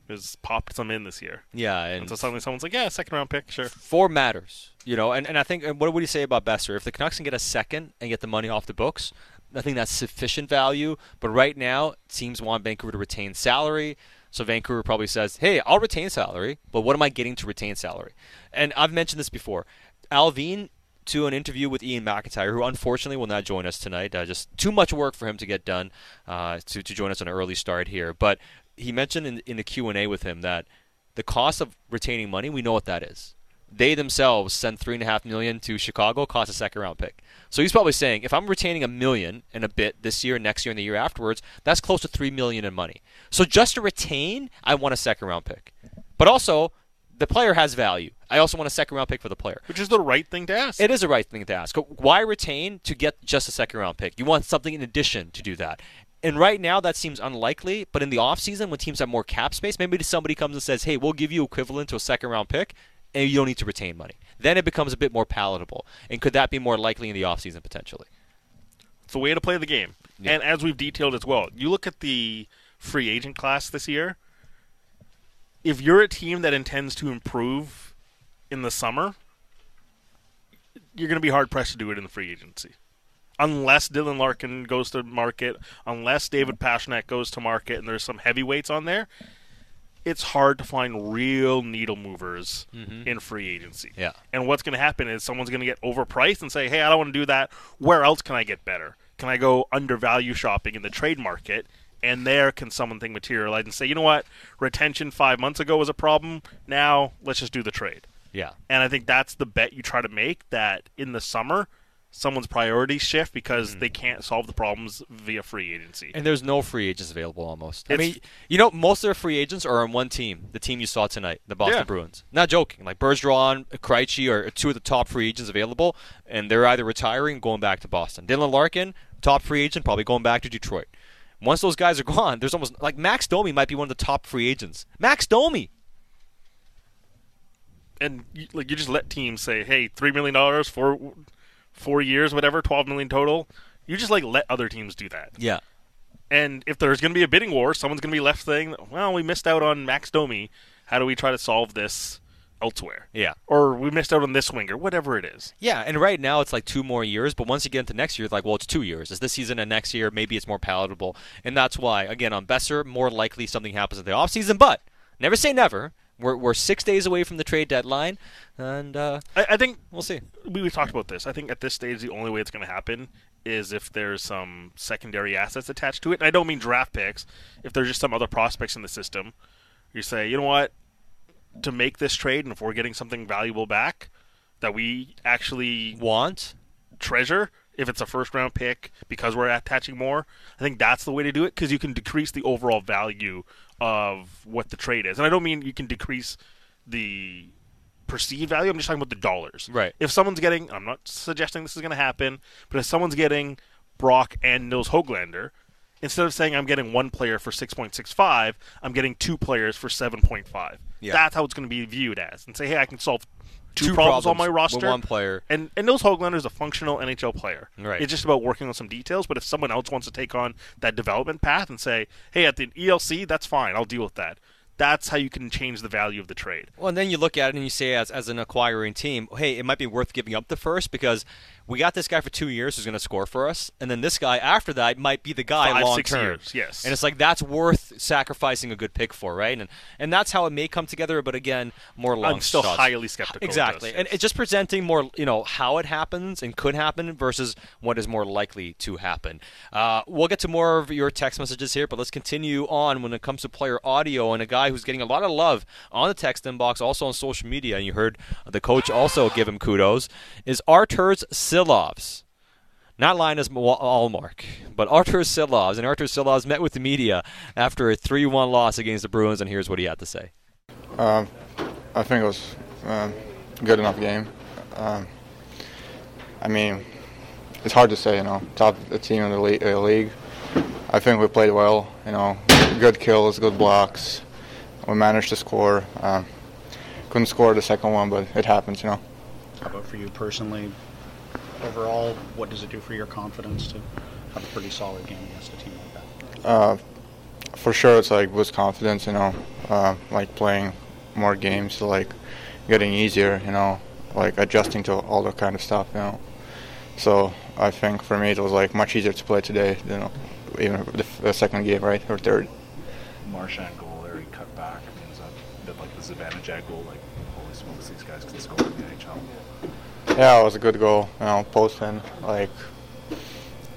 has popped some in this year. Yeah, and, and so suddenly someone's like, "Yeah, second round pick, sure." Four matters, you know, and, and I think and what would you say about Boeser? If the Canucks can get a second and get the money off the books, I think that's sufficient value. But right now, teams want Vancouver to retain salary. So Vancouver probably says, "Hey, I'll retain salary, but what am I getting to retain salary?" And I've mentioned this before. Allvin to an interview with Iain MacIntyre, who unfortunately will not join us tonight. Uh, just too much work for him to get done uh, to, to join us on an early start here. But he mentioned in, in the Q&A with him that the cost of retaining money, we know what that is. They themselves send three and a half million to Chicago, cost a second round pick. So he's probably saying, if I'm retaining a million and a bit this year, next year, and the year afterwards, that's close to three million in money. So just to retain, I want a second round pick. But also, the player has value. I also want a second round pick for the player. Which is the right thing to ask. It is a right thing to ask. Why retain to get just a second round pick? You want something in addition to do that. And right now that seems unlikely, but in the offseason when teams have more cap space, maybe somebody comes and says, "Hey, we'll give you equivalent to a second round pick." And you don't need to retain money. Then it becomes a bit more palatable. And could that be more likely in the offseason potentially? It's a way to play the game. Yeah. And as we've detailed as well, you look at the free agent class this year. If you're a team that intends to improve in the summer, you're going to be hard pressed to do it in the free agency unless Dylan Larkin goes to market, unless David Pastrnak goes to market, and there's some heavyweights on there, it's hard to find real needle movers mm-hmm. in free agency. Yeah. And what's going to happen is someone's going to get overpriced and say, "Hey, I don't want to do that. Where else can I get better? Can I go undervalue shopping in the trade market?" And there can something materialize and say, "You know what? Retention 5 months ago was a problem. Now, let's just do the trade." Yeah. And I think that's the bet you try to make that in the summer someone's priorities shift because mm. they can't solve the problems via free agency. And there's no free agents available almost. It's, I mean, you know, most of their free agents are on one team, the team you saw tonight, the Boston yeah. Bruins. Not joking. Like Bergeron, Krejci are two of the top free agents available, and they're either retiring going back to Boston. Dylan Larkin, top free agent, probably going back to Detroit. Once those guys are gone, there's almost like Max Domi might be one of the top free agents. Max Domi. And you, like you just let teams say, "Hey, three million dollars for four years, whatever, twelve million total. You just like let other teams do that. Yeah. And if there's going to be a bidding war, someone's going to be left saying, "Well, we missed out on Max Domi." How do we try to solve this elsewhere? Yeah. Or we missed out on this winger, whatever it is. Yeah, and right now it's like two more years, but once you get into next year, it's like, well, it's two years. Is this season and next year. Maybe it's more palatable. And that's why, again, on Boeser, more likely something happens in the offseason, but never say never. We're, we're six days away from the trade deadline, and uh, I, I think we'll see. We, we talked about this. I think at this stage, the only way it's going to happen is if there's some secondary assets attached to it. And I don't mean draft picks. If there's just some other prospects in the system, you say, you know what, to make this trade, and if we're getting something valuable back that we actually want, treasure, if it's a first round pick because we're attaching more, I think that's the way to do it because you can decrease the overall value of what the trade is. And I don't mean you can decrease the perceived value. I'm just talking about the dollars. Right. If someone's getting, I'm not suggesting this is going to happen, but if someone's getting Brock and Nils Hoglander, instead of saying I'm getting one player for 6.65, I'm getting two players for 7.5. Yeah. That's how it's going to be viewed as. And say, hey, I can solve two, Two problems, on my roster. with one player. And and Nils Hoglander is a functional NHL player. Right. It's just about working on some details. But if someone else wants to take on that development path and say, hey, at the ELC, that's fine. I'll deal with that. That's how you can change the value of the trade. Well, and then you look at it and you say, as, as an acquiring team, hey, it might be worth giving up the first because we got this guy for two years who's going to score for us, and then this guy after that might be the guy Five, long six term. years, yes. And it's like that's worth sacrificing a good pick for, right? And and that's how it may come together. But again, more long. I'm still shots. highly skeptical. Exactly, and it's just presenting more, you know, how it happens and could happen versus what is more likely to happen. Uh, we'll get to more of your text messages here, but let's continue on when it comes to player audio and a guy who's getting a lot of love on the text inbox, also on social media. And you heard the coach also give him kudos. Is Arturs Silovs. Not Linus Ullmark, but Artur Silovs. And Artur Silovs met with the media after a 3 1 loss against the Bruins, and here's what he had to say. Um, I think it was um, a good enough game. Um, I mean, it's hard to say, you know, top team in the league, uh, league. I think we played well, you know, good kills, good blocks. We managed to score. Um, couldn't score the second one, but it happens, you know. How about for you personally? Overall, what does it do for your confidence to have a pretty solid game against a team like that? Uh, for sure, it's like with confidence, you know, uh, like playing more games, like getting easier, you know, like adjusting to all that kind of stuff, you know. So I think for me it was like much easier to play today, you know, even the, f- the second game, right, or third. Marchand goal there, he cut back. I mean, is that a bit like the Zibanejad goal? Like, holy smokes, these guys can score in the NHL. Yeah, it was a good goal, you know, post in. Like,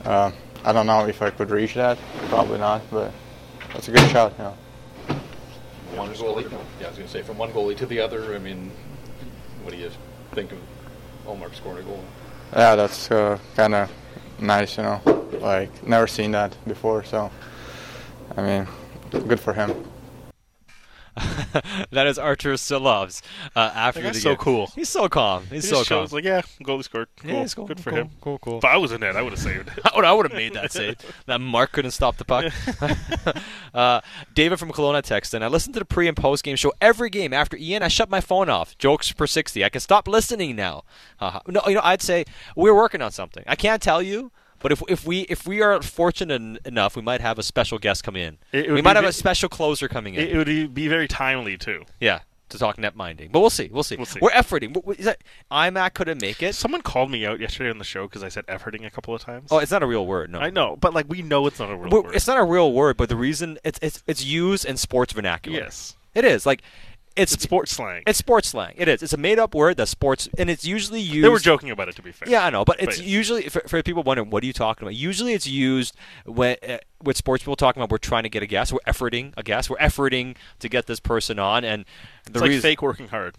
uh, I don't know if I could reach that, probably not, but that's a good shot, you know. One goalie. Yeah, I was going to say from one goalie to the other. I mean, what do you think of Omar scoring a goal? Yeah, that's uh, kind of nice, you know. Like, never seen that before, so, I mean, good for him. that is Artur Silovs. Uh, after That guy's the so cool. He's so calm. He's He so calm. shows, like, yeah, goalie scored. Cool. Yeah, cool. Good for cool, him. Cool, cool. If I was in net, I would have saved. I would, I would have made that save. That Mark couldn't stop the puck. uh, David from Kelowna texted, and I listened to the pre and post game show every game. After Ian, I shut my phone off. Jokes per 60. I can stop listening now. Uh, no, you know, I'd say we're working on something. I can't tell you. But if, if we if we are fortunate enough, we might have a special guest come in. We might have ve- a special closer coming in. It, would be- very timely too. Yeah, to talk net minding. But we'll see. We'll see. We'll see. We're efforting. Is that IMAC couldn't make it? Someone called me out yesterday on the show because I said efforting a couple of times. Oh, it's not a real word. No, I know, but like we know it's not a real Well, word. It's not a real word, but the reason it's it's it's used in sports vernacular. Yes. it is. Like it's, It's sports slang. It's sports slang. It is. It's a made up word that sports, and it's usually used. They were joking about it, to be fair. Yeah, I know, but it's But- usually for, for people wondering what are you talking about. Usually, it's used when uh, with sports people talking about we're trying to get a guest, we're efforting a guest, we're efforting to get this person on, and the It's like reason- fake working hard.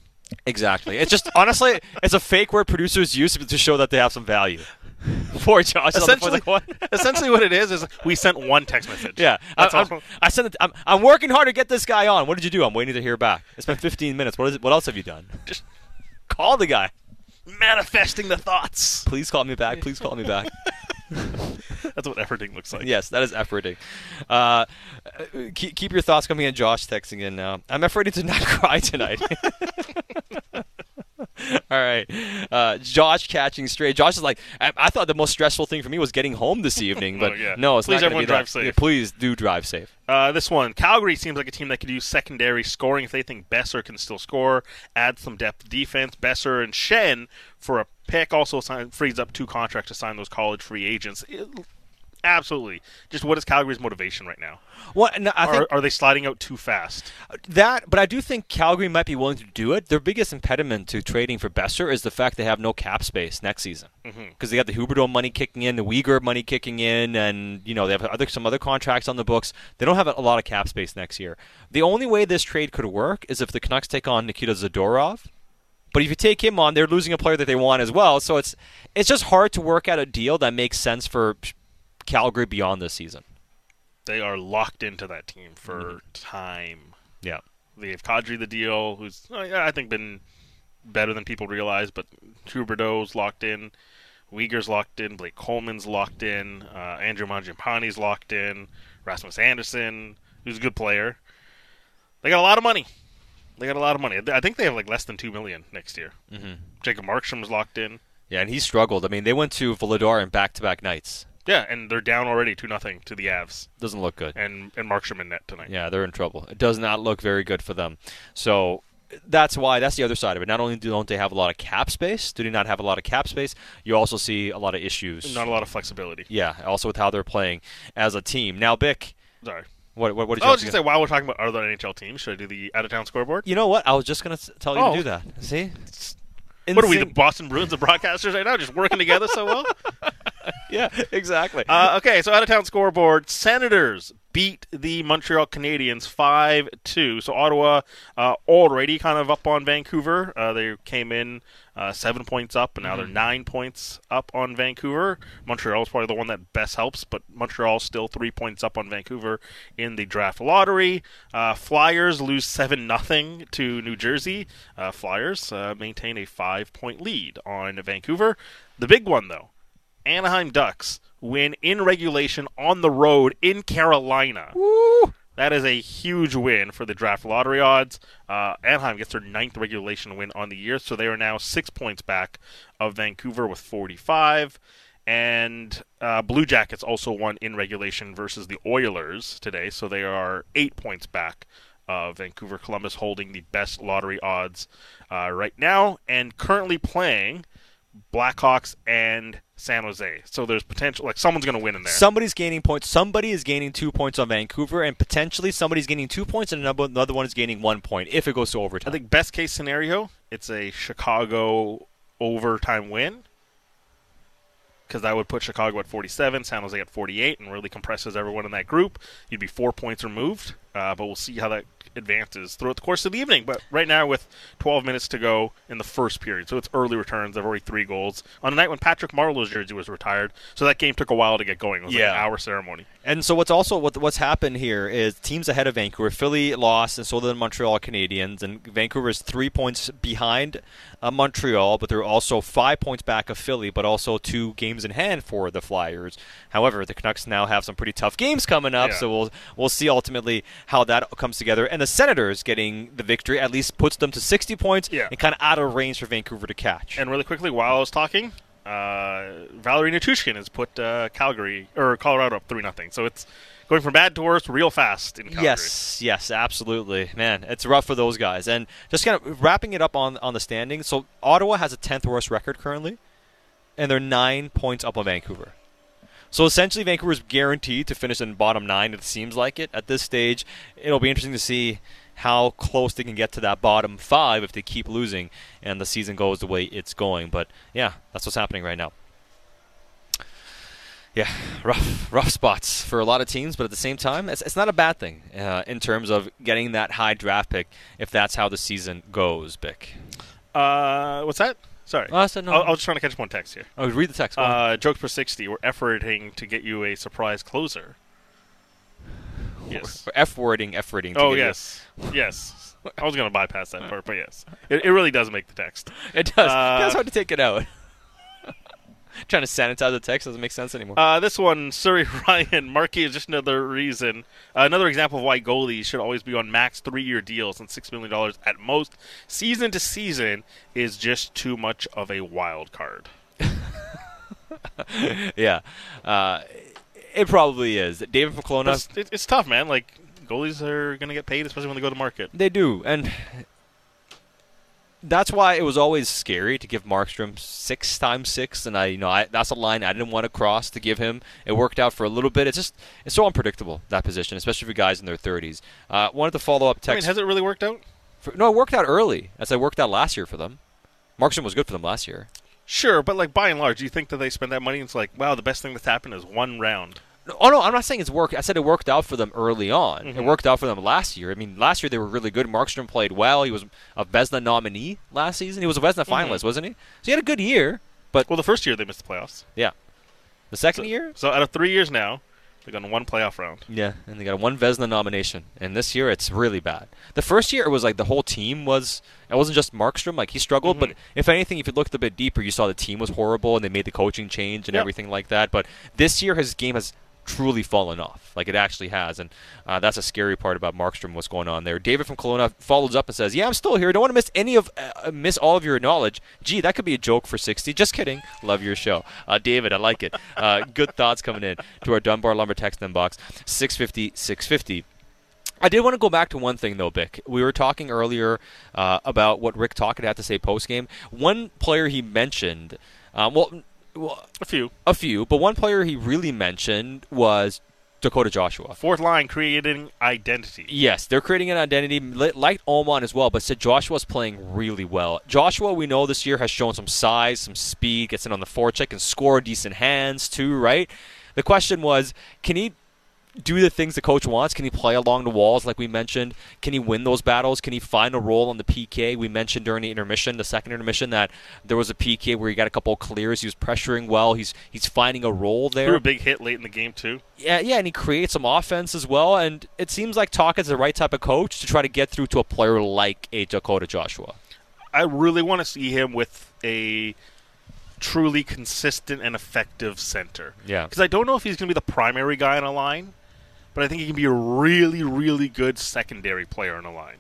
Exactly. It's just honestly, it's a fake word producers use to show that they have some value. Poor Josh. on Essentially, what? essentially, what it is is we sent one text message. Yeah, That's I. I'm, I sent it. I'm, I'm working hard to get this guy on. What did you do? I'm waiting to hear back. It's been 15 minutes. What is it? What else have you done? Just call the guy. Manifesting the thoughts. Please call me back. Please call me back. That's what efforting looks like. yes, that is efforting. Uh, keep, keep your thoughts coming in. Josh texting in now. I'm efforting to not cry tonight. All right. Uh, Josh catching straight. Josh is like, I, I, thought the most stressful thing for me was getting home this evening, but oh, yeah. no, it's please everyone drive that. safe. Yeah, please do drive safe. Uh, this one, Calgary seems like a team that could use secondary scoring if they think Boeser can still score. Add some depth defense. Boeser and Schenn for a pick also sign, frees up two contracts to sign those college free agents. It, Absolutely. Just what is Calgary's motivation right now? Well, no, I think, are, are, they sliding out too fast? That, but I do think Calgary might be willing to do it. Their biggest impediment to trading for Boeser is the fact they have no cap space next season because mm-hmm. they got the Huberdeau money kicking in, the Weegar money kicking in, and you know they have other some other contracts on the books. They don't have a lot of cap space next year. The only way this trade could work is if the Canucks take on Nikita Zadorov. But if you take him on, they're losing a player that they want as well. So it's it's just hard to work out a deal that makes sense for Calgary beyond this season. They are locked into that team for mm-hmm. time. Yeah. They have Kadri the deal, who's I think been better than people realize, but Huberdeau's locked in, Weegar's locked in, Blake Coleman's locked in, uh, Andrew Mangiapane's locked in, Rasmus Andersson, who's a good player. They got a lot of money. They got a lot of money. I think they have like less than two million next year. Mm-hmm. Jacob Markstrom's locked in. Yeah, and he struggled. I mean, they went to Vladar in back-to-back nights. Yeah, and they're down already two nothing to the Avs. Doesn't look good. And and Markstrom in net tonight. Yeah, they're in trouble. It does not look very good for them. So that's why that's the other side of it. Not only don't they have a lot of cap space, do they not have a lot of cap space, you also see a lot of issues. Not a lot of flexibility. Yeah, also with how they're playing as a team. Now, Bik. Sorry. What, what, what did you I was just say while we're talking about other NHL teams, should I do the out of town scoreboard? You know what? I was just going to tell you oh. to do that. See? What are we, the Boston Bruins, the broadcasters right now, just working together so well? yeah, exactly. Uh, okay, so out of town scoreboard. Senators beat the Montreal Canadiens 5 2. So Ottawa uh, already kind of up on Vancouver. Uh, they came in uh, seven points up, and now mm-hmm. they're nine points up on Vancouver. Montreal is probably the one that best helps, but Montreal still three points up on Vancouver in the draft lottery. Uh, Flyers lose 7 0 to New Jersey. Uh, Flyers uh, maintain a five point lead on Vancouver. The big one, though Anaheim Ducks win in regulation on the road in Carolina. Woo! That is a huge win for the draft lottery odds. Uh, Anaheim gets their ninth regulation win on the year, so they are now six points back of Vancouver with 45. And uh, Blue Jackets also won in regulation versus the Oilers today, so they are eight points back of Vancouver. Columbus holding the best lottery odds uh, right now, and currently playing Blackhawks and San Jose. So there's potential, like someone's going to win in there. Somebody's gaining points. Somebody is gaining two points on Vancouver, and potentially somebody's gaining two points, and another one is gaining one point if it goes to overtime. I think best case scenario, it's a Chicago overtime win because that would put Chicago at 47, San Jose at 48, and really compresses everyone in that group. You'd be four points removed, uh, but we'll see how that advances throughout the course of the evening. But right now, with 12 minutes to go in the first period, so it's early returns. They've already three goals on a night when Patrick Marleau's jersey was retired. So that game took a while to get going. It was yeah. like an hour ceremony. And so what's also what, what's happened here is teams ahead of Vancouver. Philly lost, and so did the Montreal Canadiens. And Vancouver is three points behind uh, Montreal, but they're also five points back of Philly, but also two games in hand for the Flyers. However, the Canucks now have some pretty tough games coming up, yeah. so we'll we'll see ultimately how that comes together. And the Senators getting the victory at least puts them to 60 points yeah. and kind of out of range for Vancouver to catch. And really quickly, while I was talking, uh, Valeri Nichushkin has put uh, Calgary or Colorado up three nothing. So it's going from bad to worse real fast in Calgary. Yes, yes, absolutely, man. It's rough for those guys. And just kind of wrapping it up on on the standings. So Ottawa has a tenth worst record currently, and they're nine points up on Vancouver. So essentially, Vancouver is guaranteed to finish in bottom nine. It seems like it at this stage. It'll be interesting to see how close they can get to that bottom five if they keep losing and the season goes the way it's going. But yeah, that's what's happening right now. Yeah, rough, rough spots for a lot of teams, but at the same time, it's, it's not a bad thing uh, in terms of getting that high draft pick if that's how the season goes, Bik. Uh, what's that? Sorry. Oh, I, no. I, I was trying to catch one text here. Oh, read the text. Uh, jokes per 60. We're efforting to get you a surprise closer. Yes. F wording, F wording. Oh yes, yes. I was going to bypass that part, but yes, it, it really does make the text. It does. Uh, it's hard to take it out. Trying to sanitize the text doesn't make sense anymore. Uh, this one, Surrey Ryan, Markey is just another reason, uh, another example of why goalies should always be on max three-year deals and six million dollars at most. Season to season is just too much of a wild card. yeah, uh, it probably is. David Kelowna. It's, it, it's tough, man. Like goalies are going to get paid, especially when they go to market. They do, and that's why it was always scary to give Markstrom six times six, and I, you know, I, that's a line I didn't want to cross to give him. It worked out for a little bit. It's just it's so unpredictable that position, especially for guys in their thirties. Uh, wanted to follow up text. I mean, has it really worked out? For, no, it worked out early, as I worked out last year for them. Markstrom was good for them last year. Sure, but like by and large, do you think that they spend that money? And it's like, wow, the best thing that's happened is one round. Oh no, I'm not saying it's worked. I said it worked out for them early on. Mhm. It worked out for them last year. I mean, last year they were really good. Markstrom played well. He was a Vezina nominee last season. He was a Vezina Mhm. finalist, wasn't he? So he had a good year. But well, the first year they missed the playoffs. Yeah, the second year. So out of three years now, they've gone one playoff round. Yeah, and they got one Vezina nomination. And this year it's really bad. The first year it was like the whole team was. It wasn't just Markstrom. Like he struggled, but mm-hmm. if anything, if you looked a bit deeper, you saw the team was horrible and they made the coaching change and Yep. everything like that. But this year his game has truly fallen off. Like it actually has, and uh, that's a scary part about Markstrom. What's going on there? David from Kelowna follows up and says, "Yeah, I'm still here. Don't want to miss any of uh, miss all of your knowledge. Gee, that could be a joke for 60. Just kidding. Love your show, uh, David. I like it. Uh, good thoughts coming in to our Dunbar Lumber text inbox 650 650. I did want to go back to one thing though, Bik. We were talking earlier uh, about what Rick Tocchet had to say post game. One player he mentioned, um, well, well, a few, a few, but one player he really mentioned was Dakota Joshua. Fourth line creating identity. Yes, they're creating an identity li- like Aman as well, but said Joshua's playing really well. Joshua, we know this year has shown some size, some speed, gets in on the forecheck, and score decent hands too, right? The question was, can he do the things the coach wants? Can he play along the walls like we mentioned? Can he win those battles? Can he find a role on the PK? We mentioned during the intermission, the second intermission, that there was a PK where he got a couple of clears. He was pressuring well. He's he's finding a role there. Threw a big hit late in the game too. Yeah, yeah, and he creates some offense as well. And it seems like Toc is the right type of coach to try to get through to a player like a Dakota Joshua. I really want to see him with a truly consistent and effective center. Yeah. Because I don't know if he's going to be the primary guy on a line, but I think he can be a really, really good secondary player on a line.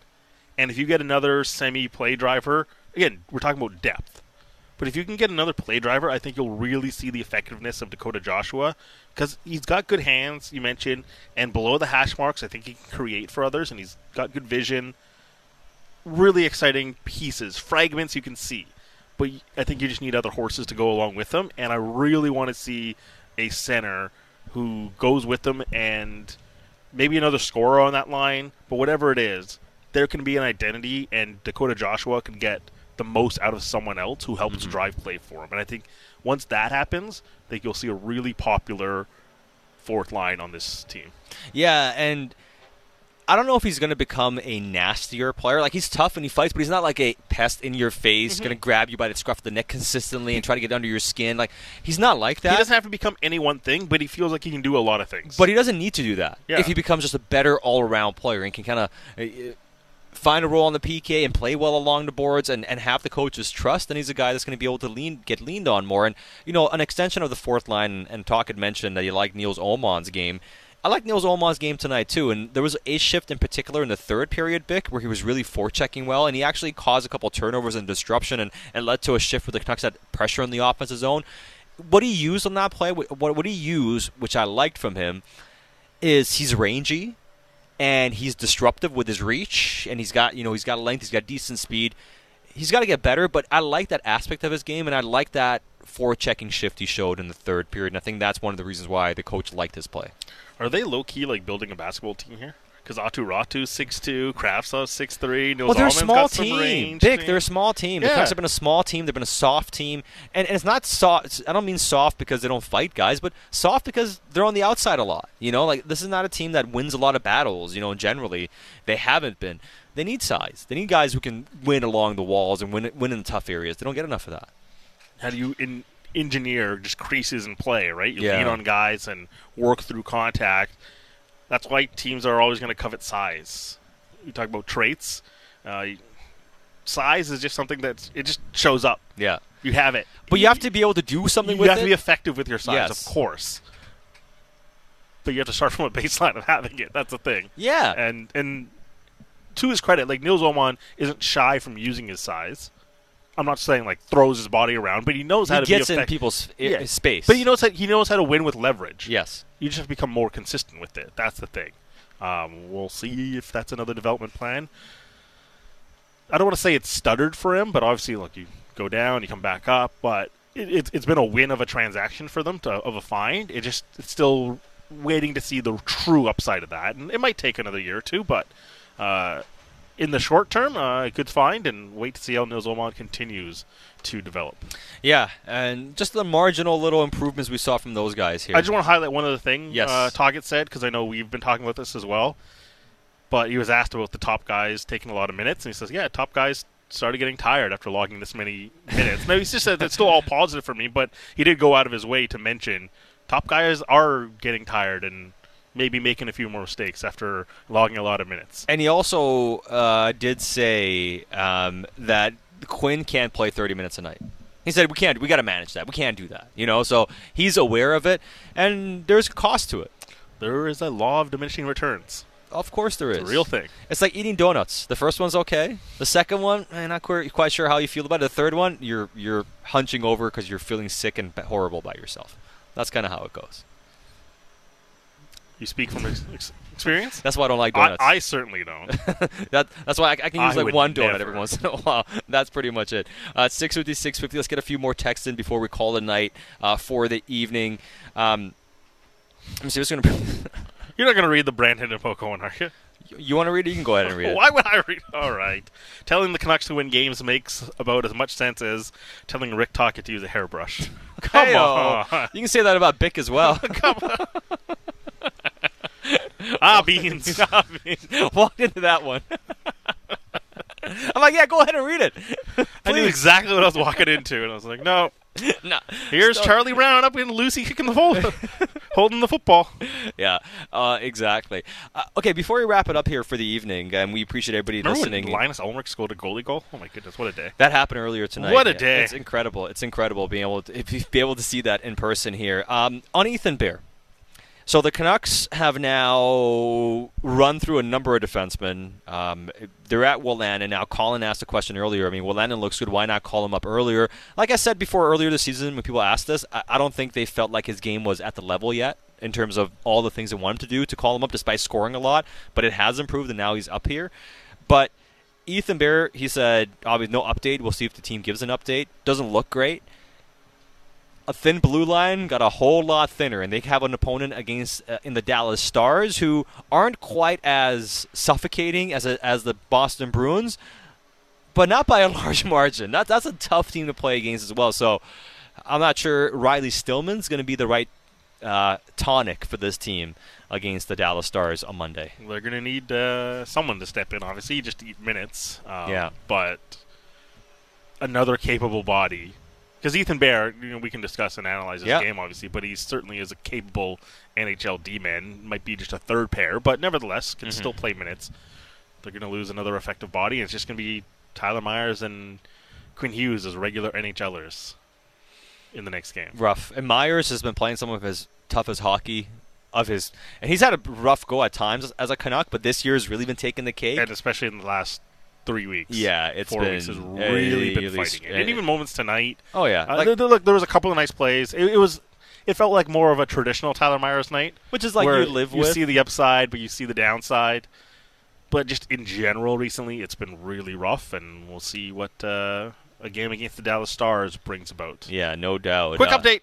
And if you get another semi play driver, again, we're talking about depth. But if you can get another play driver, I think you'll really see the effectiveness of Dakota Joshua because he's got good hands, you mentioned, and below the hash marks, I think he can create for others, and he's got good vision. Really exciting pieces, fragments you can see. But I think you just need other horses to go along with them, and I really want to see a center who goes with them and maybe another scorer on that line, but whatever it is, there can be an identity, and Dakota Joshua can get the most out of someone else who helps mm-hmm. drive play for him. And I think once that happens, I think you'll see a really popular fourth line on this team. Yeah, and I don't know if he's going to become a nastier player. Like he's tough and he fights, but he's not like a pest in your face, Mm-hmm. going to grab you by the scruff of the neck consistently and try to get under your skin. Like he's not like that. He doesn't have to become any one thing, but he feels like he can do a lot of things. But he doesn't need to do that. Yeah. If he becomes just a better all-around player and can kind of uh, find a role on the PK and play well along the boards and, and have the coach's trust, then he's a guy that's going to be able to lean get leaned on more. And you know, an extension of the fourth line. And Toc had mentioned that you like Nils Aman's game. I like Nils Aman's game tonight too, and there was a shift in particular in the third period, Bik, where he was really forechecking well, and he actually caused a couple turnovers and disruption, and, and led to a shift where the Canucks had pressure in the offensive zone. What he used on that play, what what he used, which I liked from him, is he's rangy, and he's disruptive with his reach, and he's got you know he's got length, he's got decent speed. He's got to get better, but I like that aspect of his game, and I like that forechecking shift he showed in the third period, and I think that's one of the reasons why the coach liked his play. Are they low key like building a basketball team here? Because Aatu Räty six two, Kravtsov six three, Nils well, they're a small got some team. range. Big, they're a small team. The Yeah. Canucks have been a small team. They've been a soft team, and, and it's not soft. I don't mean soft because they don't fight guys, but soft because they're on the outside a lot. You know, like this is not a team that wins a lot of battles. You know, generally they haven't been. They need size. They need guys who can win along the walls and win win in tough areas. They don't get enough of that. How do you in, engineer just creases and play? Right, you Yeah. lean on guys and work through contact. That's why teams are always going to covet size. You talk about traits. Uh, size is just something that it just shows up. Yeah. You have it. But you have to be able to do something with you have it. to be effective with your size, Yes. of course. But you have to start from a baseline of having it. That's the thing. Yeah. And and to his credit, like Nils Aman isn't shy from using his size. I'm not saying like throws his body around, but he knows He how to gets in people's i- space. But he knows how he knows how to win with leverage. Yes. You just have to become more consistent with it. That's the thing. Um, we'll see if that's another development plan. I don't want to say it's stuttered for him, but obviously, look, you go down, you come back up, but it, it's it's been a win of a transaction for them to, of a find. It just it's still waiting to see the true upside of that, and it might take another year or two, but uh, in the short term, uh, a good find, and wait to see how Nils Aman continues to develop. Yeah, and just the marginal little improvements we saw from those guys here. I just want to highlight one other thing Yes. uh, Tocchet said, because I know we've been talking about this as well. But he was asked about the top guys taking a lot of minutes, and he says, yeah, top guys started getting tired after logging this many minutes. now, he's just said that's still all positive for me, but he did go out of his way to mention top guys are getting tired and maybe making a few more mistakes after logging a lot of minutes. And he also uh, did say um, that Quinn can't play 30 minutes a night. He said we can't. We got to manage that. We can't do that. You know, so he's aware of it, and there's a cost to it. There is a law of diminishing returns. Of course, there is. It's a real thing. It's like eating donuts. The first one's okay. The second one, I'm not quite, quite sure how you feel about it. The third one, you're you're hunching over because you're feeling sick and horrible by yourself. That's kind of how it goes. You speak from ex- ex- experience? That's why I don't like I- donuts. I certainly don't. that, that's why I, I can use I like one donut never. every once in a while. That's pretty much it. Uh, 650, 650. Let's get a few more texts in before we call the night uh, for the evening. Um, let me see what's going to. You're not going to read the Brandon and one, are you? You want to read it? You can go ahead and read it. Why would I read? All right. Telling the Canucks to win games makes about as much sense as telling Rick Tocchet to use a hairbrush. Come Hey-o. on. You can say that about Bik as well. Come on. Ah, beans. Ah, beans. Walked into that one. I'm like, yeah, go ahead and read it. I knew exactly what I was walking into, and I was like, no. no. Here's Stop. Charlie Brown up in Lucy kicking the ball, holding the football. Yeah, uh, exactly. Uh, okay, before we wrap it up here for the evening, and we appreciate everybody Remember listening. when Linus Ullmark scored a goalie goal? Oh my goodness, what a day! That happened earlier tonight. What a Yeah, day. It's incredible. It's incredible being able to be able to see that in person here. Um, on Ethan Bear. So the Canucks have now run through a number of defensemen. Um, they're at Wolanin, and now Colin asked a question earlier. I mean, Wolanin looks good. Why not call him up earlier? Like I said before, earlier this season, when people asked this, I, I don't think they felt like his game was at the level yet in terms of all the things they want him to do to call him up, despite scoring a lot. But it has improved, and now he's up here. But Ethan Bear, he said, obviously no update. We'll see if the team gives an update. Doesn't look great. A thin blue line got a whole lot thinner, and they have an opponent against uh, in the Dallas Stars who aren't quite as suffocating as a, as the Boston Bruins, but not by a large margin. That, that's a tough team to play against as well. So I'm not sure Riley Stillman's going to be the right uh, tonic for this team against the Dallas Stars on Monday. They're going to need uh, someone to step in, obviously, just to eat minutes. Um, Yeah. But another capable body. Because Ethan Bear, you know, we can discuss and analyze his Yeah. game, obviously, but he certainly is a capable NHL D-man. Might be just a third pair, but nevertheless can Mhm. still play minutes. They're going to lose another effective body, and it's just going to be Tyler Myers and Quinn Hughes as regular NHLers in the next game. rough. And Myers has been playing some of his toughest hockey of his, and he's had a rough go at times as a Canuck, but this year has really been taking the cake. And especially in the last three weeks. Yeah, it's four been weeks has really been fighting it. s- And even moments tonight. Oh, yeah. Uh, Like- there- there- look, there was a couple of nice plays. It, it was, it felt like more of a traditional Tyler Myers night, Which is like where you live You with. see the upside, but you see the downside. But just in general, recently it's been really rough, and we'll see what uh, a game against the Dallas Stars brings about. yeah, no doubt. Quick Uh, update.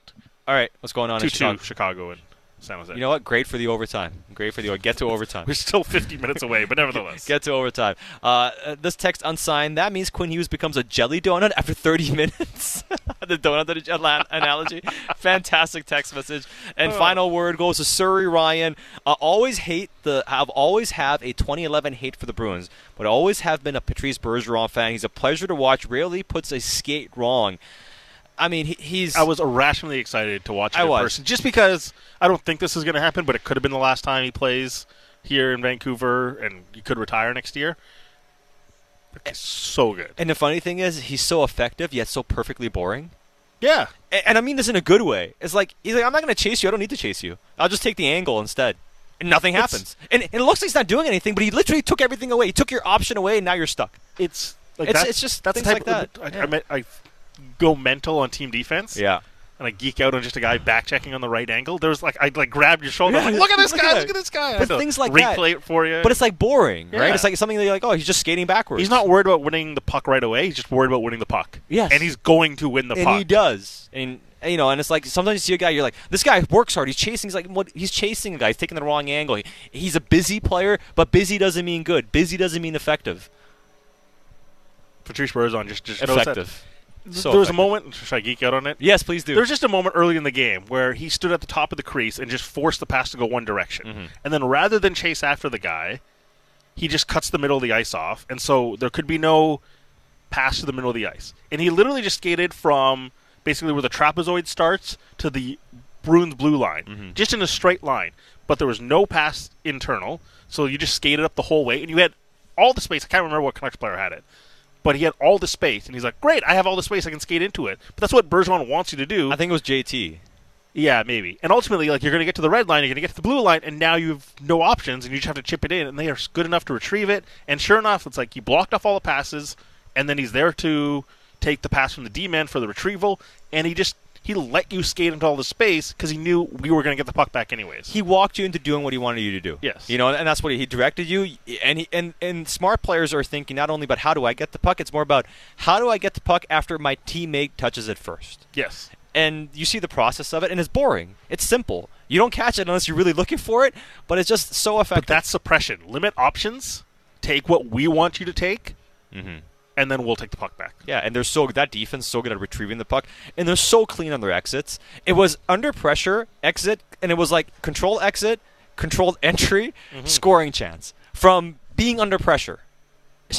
All right, what's going on Two in two Chicago? Chicago and San Jose. You know what? Great for the overtime. Great for the get to overtime. We're still 50 minutes away, but nevertheless. Get to overtime. Uh, uh, this text unsigned. That means Quinn Hughes becomes a jelly donut after 30 minutes. the donut ana- analogy. Fantastic text message. And Oh. final word goes to Surrey Ryan. Uh, always hate the. Have always have a 2011 hate for the Bruins, but always have been a Patrice Bergeron fan. He's a pleasure to watch. Rarely puts a skate wrong. I mean, he, he's. I was irrationally excited to watch him I in was. person, just because I don't think this is going to happen, but it could have been the last time he plays here in Vancouver, and he could retire next year. so good. And the funny thing is, he's so effective yet so perfectly boring. Yeah, and, and I mean this in a good way. It's like he's like, I'm not going to chase you. I don't need to chase you. I'll just take the angle instead. And nothing It's- happens. And, and it looks like he's not doing anything, but he literally took everything away. He took your option away, and now you're stuck. It's like it's, that's, it's just that's things the like type that. Of, I, Yeah. I, meant- I go mental on team defense. Yeah. And I geek out on just a guy back checking on the right angle. There's like I like grabbed your shoulder. Yeah, like, look at this look guy! at Look at this guy! But things like replay that. it for you. But it's like boring, right? It's like something that you're like, oh, he's just skating backwards. He's not worried about winning the puck right away. He's just worried about winning the puck. Yes. and he's going to win the and puck. he does. And you know, and it's like sometimes you see a guy, you're like, this guy works hard. He's chasing. He's like, what? He's chasing a guy. He's taking the wrong angle. He, he's a busy player, but busy doesn't mean good. Busy doesn't mean effective. Patrice Bergeron just just. Effective. So there was a moment. Should I geek out on it? Yes, please do. There was just a moment early in the game where he stood at the top of the crease and just forced the pass to go one direction, Mm-hmm. and then rather than chase after the guy, he just cuts the middle of the ice off, and so there could be no pass to the middle of the ice, and he literally just skated from basically where the trapezoid starts to the Bruins blue line, Mm-hmm. just in a straight line. But there was no pass internal, so you just skated up the whole way, and you had all the space. I can't remember what Canucks player had it, but he had all the space, and he's like, "Great, I have all the space. I can skate into it." But that's what Bergeron wants you to do. I think it was JT. Yeah, maybe. And ultimately, like you're going to get to the red line, you're going to get to the blue line, and now you've no options, and you just have to chip it in, and they are good enough to retrieve it. And sure enough, it's like he blocked off all the passes, and then he's there to take the pass from the D man for the retrieval, and he just he let you skate into all the space because he knew we were going to get the puck back anyways. He walked you into doing what he wanted you to do. Yes. You know, and that's what he, he directed you. And he, and and smart players are thinking not only about how do I get the puck, it's more about how do I get the puck after my teammate touches it first. Yes. And you see the process of it, and it's boring. It's simple. You don't catch it unless you're really looking for it, but it's just so effective. But that's suppression. Limit options. Take what we want you to take, Mhm. And then we'll take the puck back. Yeah, and they're so that defense so good at retrieving the puck, and they're so clean on their exits. It was under pressure exit, and it was like control exit, controlled entry, mm-hmm. scoring chance from being under pressure.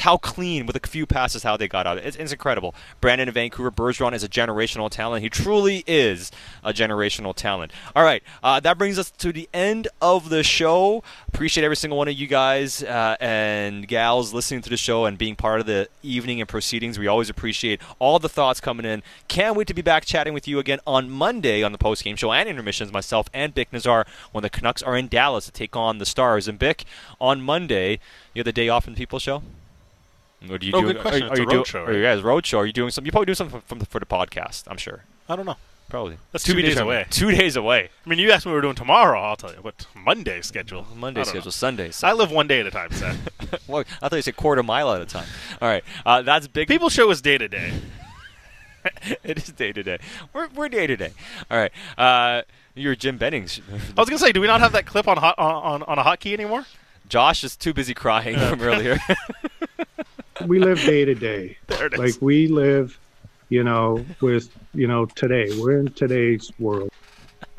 How clean with a few passes how they got out. It's, it's incredible. Brandon in Vancouver Bergeron is a generational talent. He truly is a generational talent. All right, uh, that brings us to the end of the show. Appreciate every single one of you guys uh, and gals listening to the show and being part of the evening and proceedings. We always appreciate all the thoughts coming in. Can't wait to be back chatting with you again on Monday on the post game show and intermissions. Myself and Bik Nizzar when the Canucks are in Dallas to take on the Stars. And Bik on Monday, you have the day off the People Show. Or do you Oh, do, good question. Are, It's are a you do- road show, Are you guys road show? Are you doing some? You probably doing something from the, for the podcast. I'm sure. I don't know. Probably. That's two be days away. Two days away. I mean, you asked me what we're doing tomorrow. I'll tell you. What Monday schedule? Monday schedule. know. Sunday. I live one day at a time, Seth. well, I thought you said quarter mile at a time. All right, uh, that's big. People show us day to day. it is day to day. We're we're day to day. All right. Uh, you're Jim Bennings. I was gonna say, do we not have that clip on hot, on on a hotkey anymore? Josh is too busy crying from earlier. We live day to day. There it is. Like we live, you know, with you know today. We're in today's world.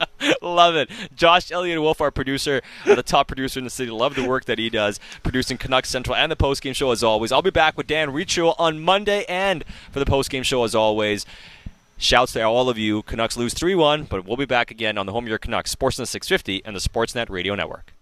Love it. Josh Elliott Wolf, our producer, uh, the top producer in the city. Love the work that he does, producing Canucks Central and the postgame show as always. I'll be back with Dan Riccio on Monday and for the postgame show as always. Shouts to all of you. Canucks lose 3 1, but we'll be back again on the home of your Canucks, Sportsnet 650 and the Sportsnet Radio Network.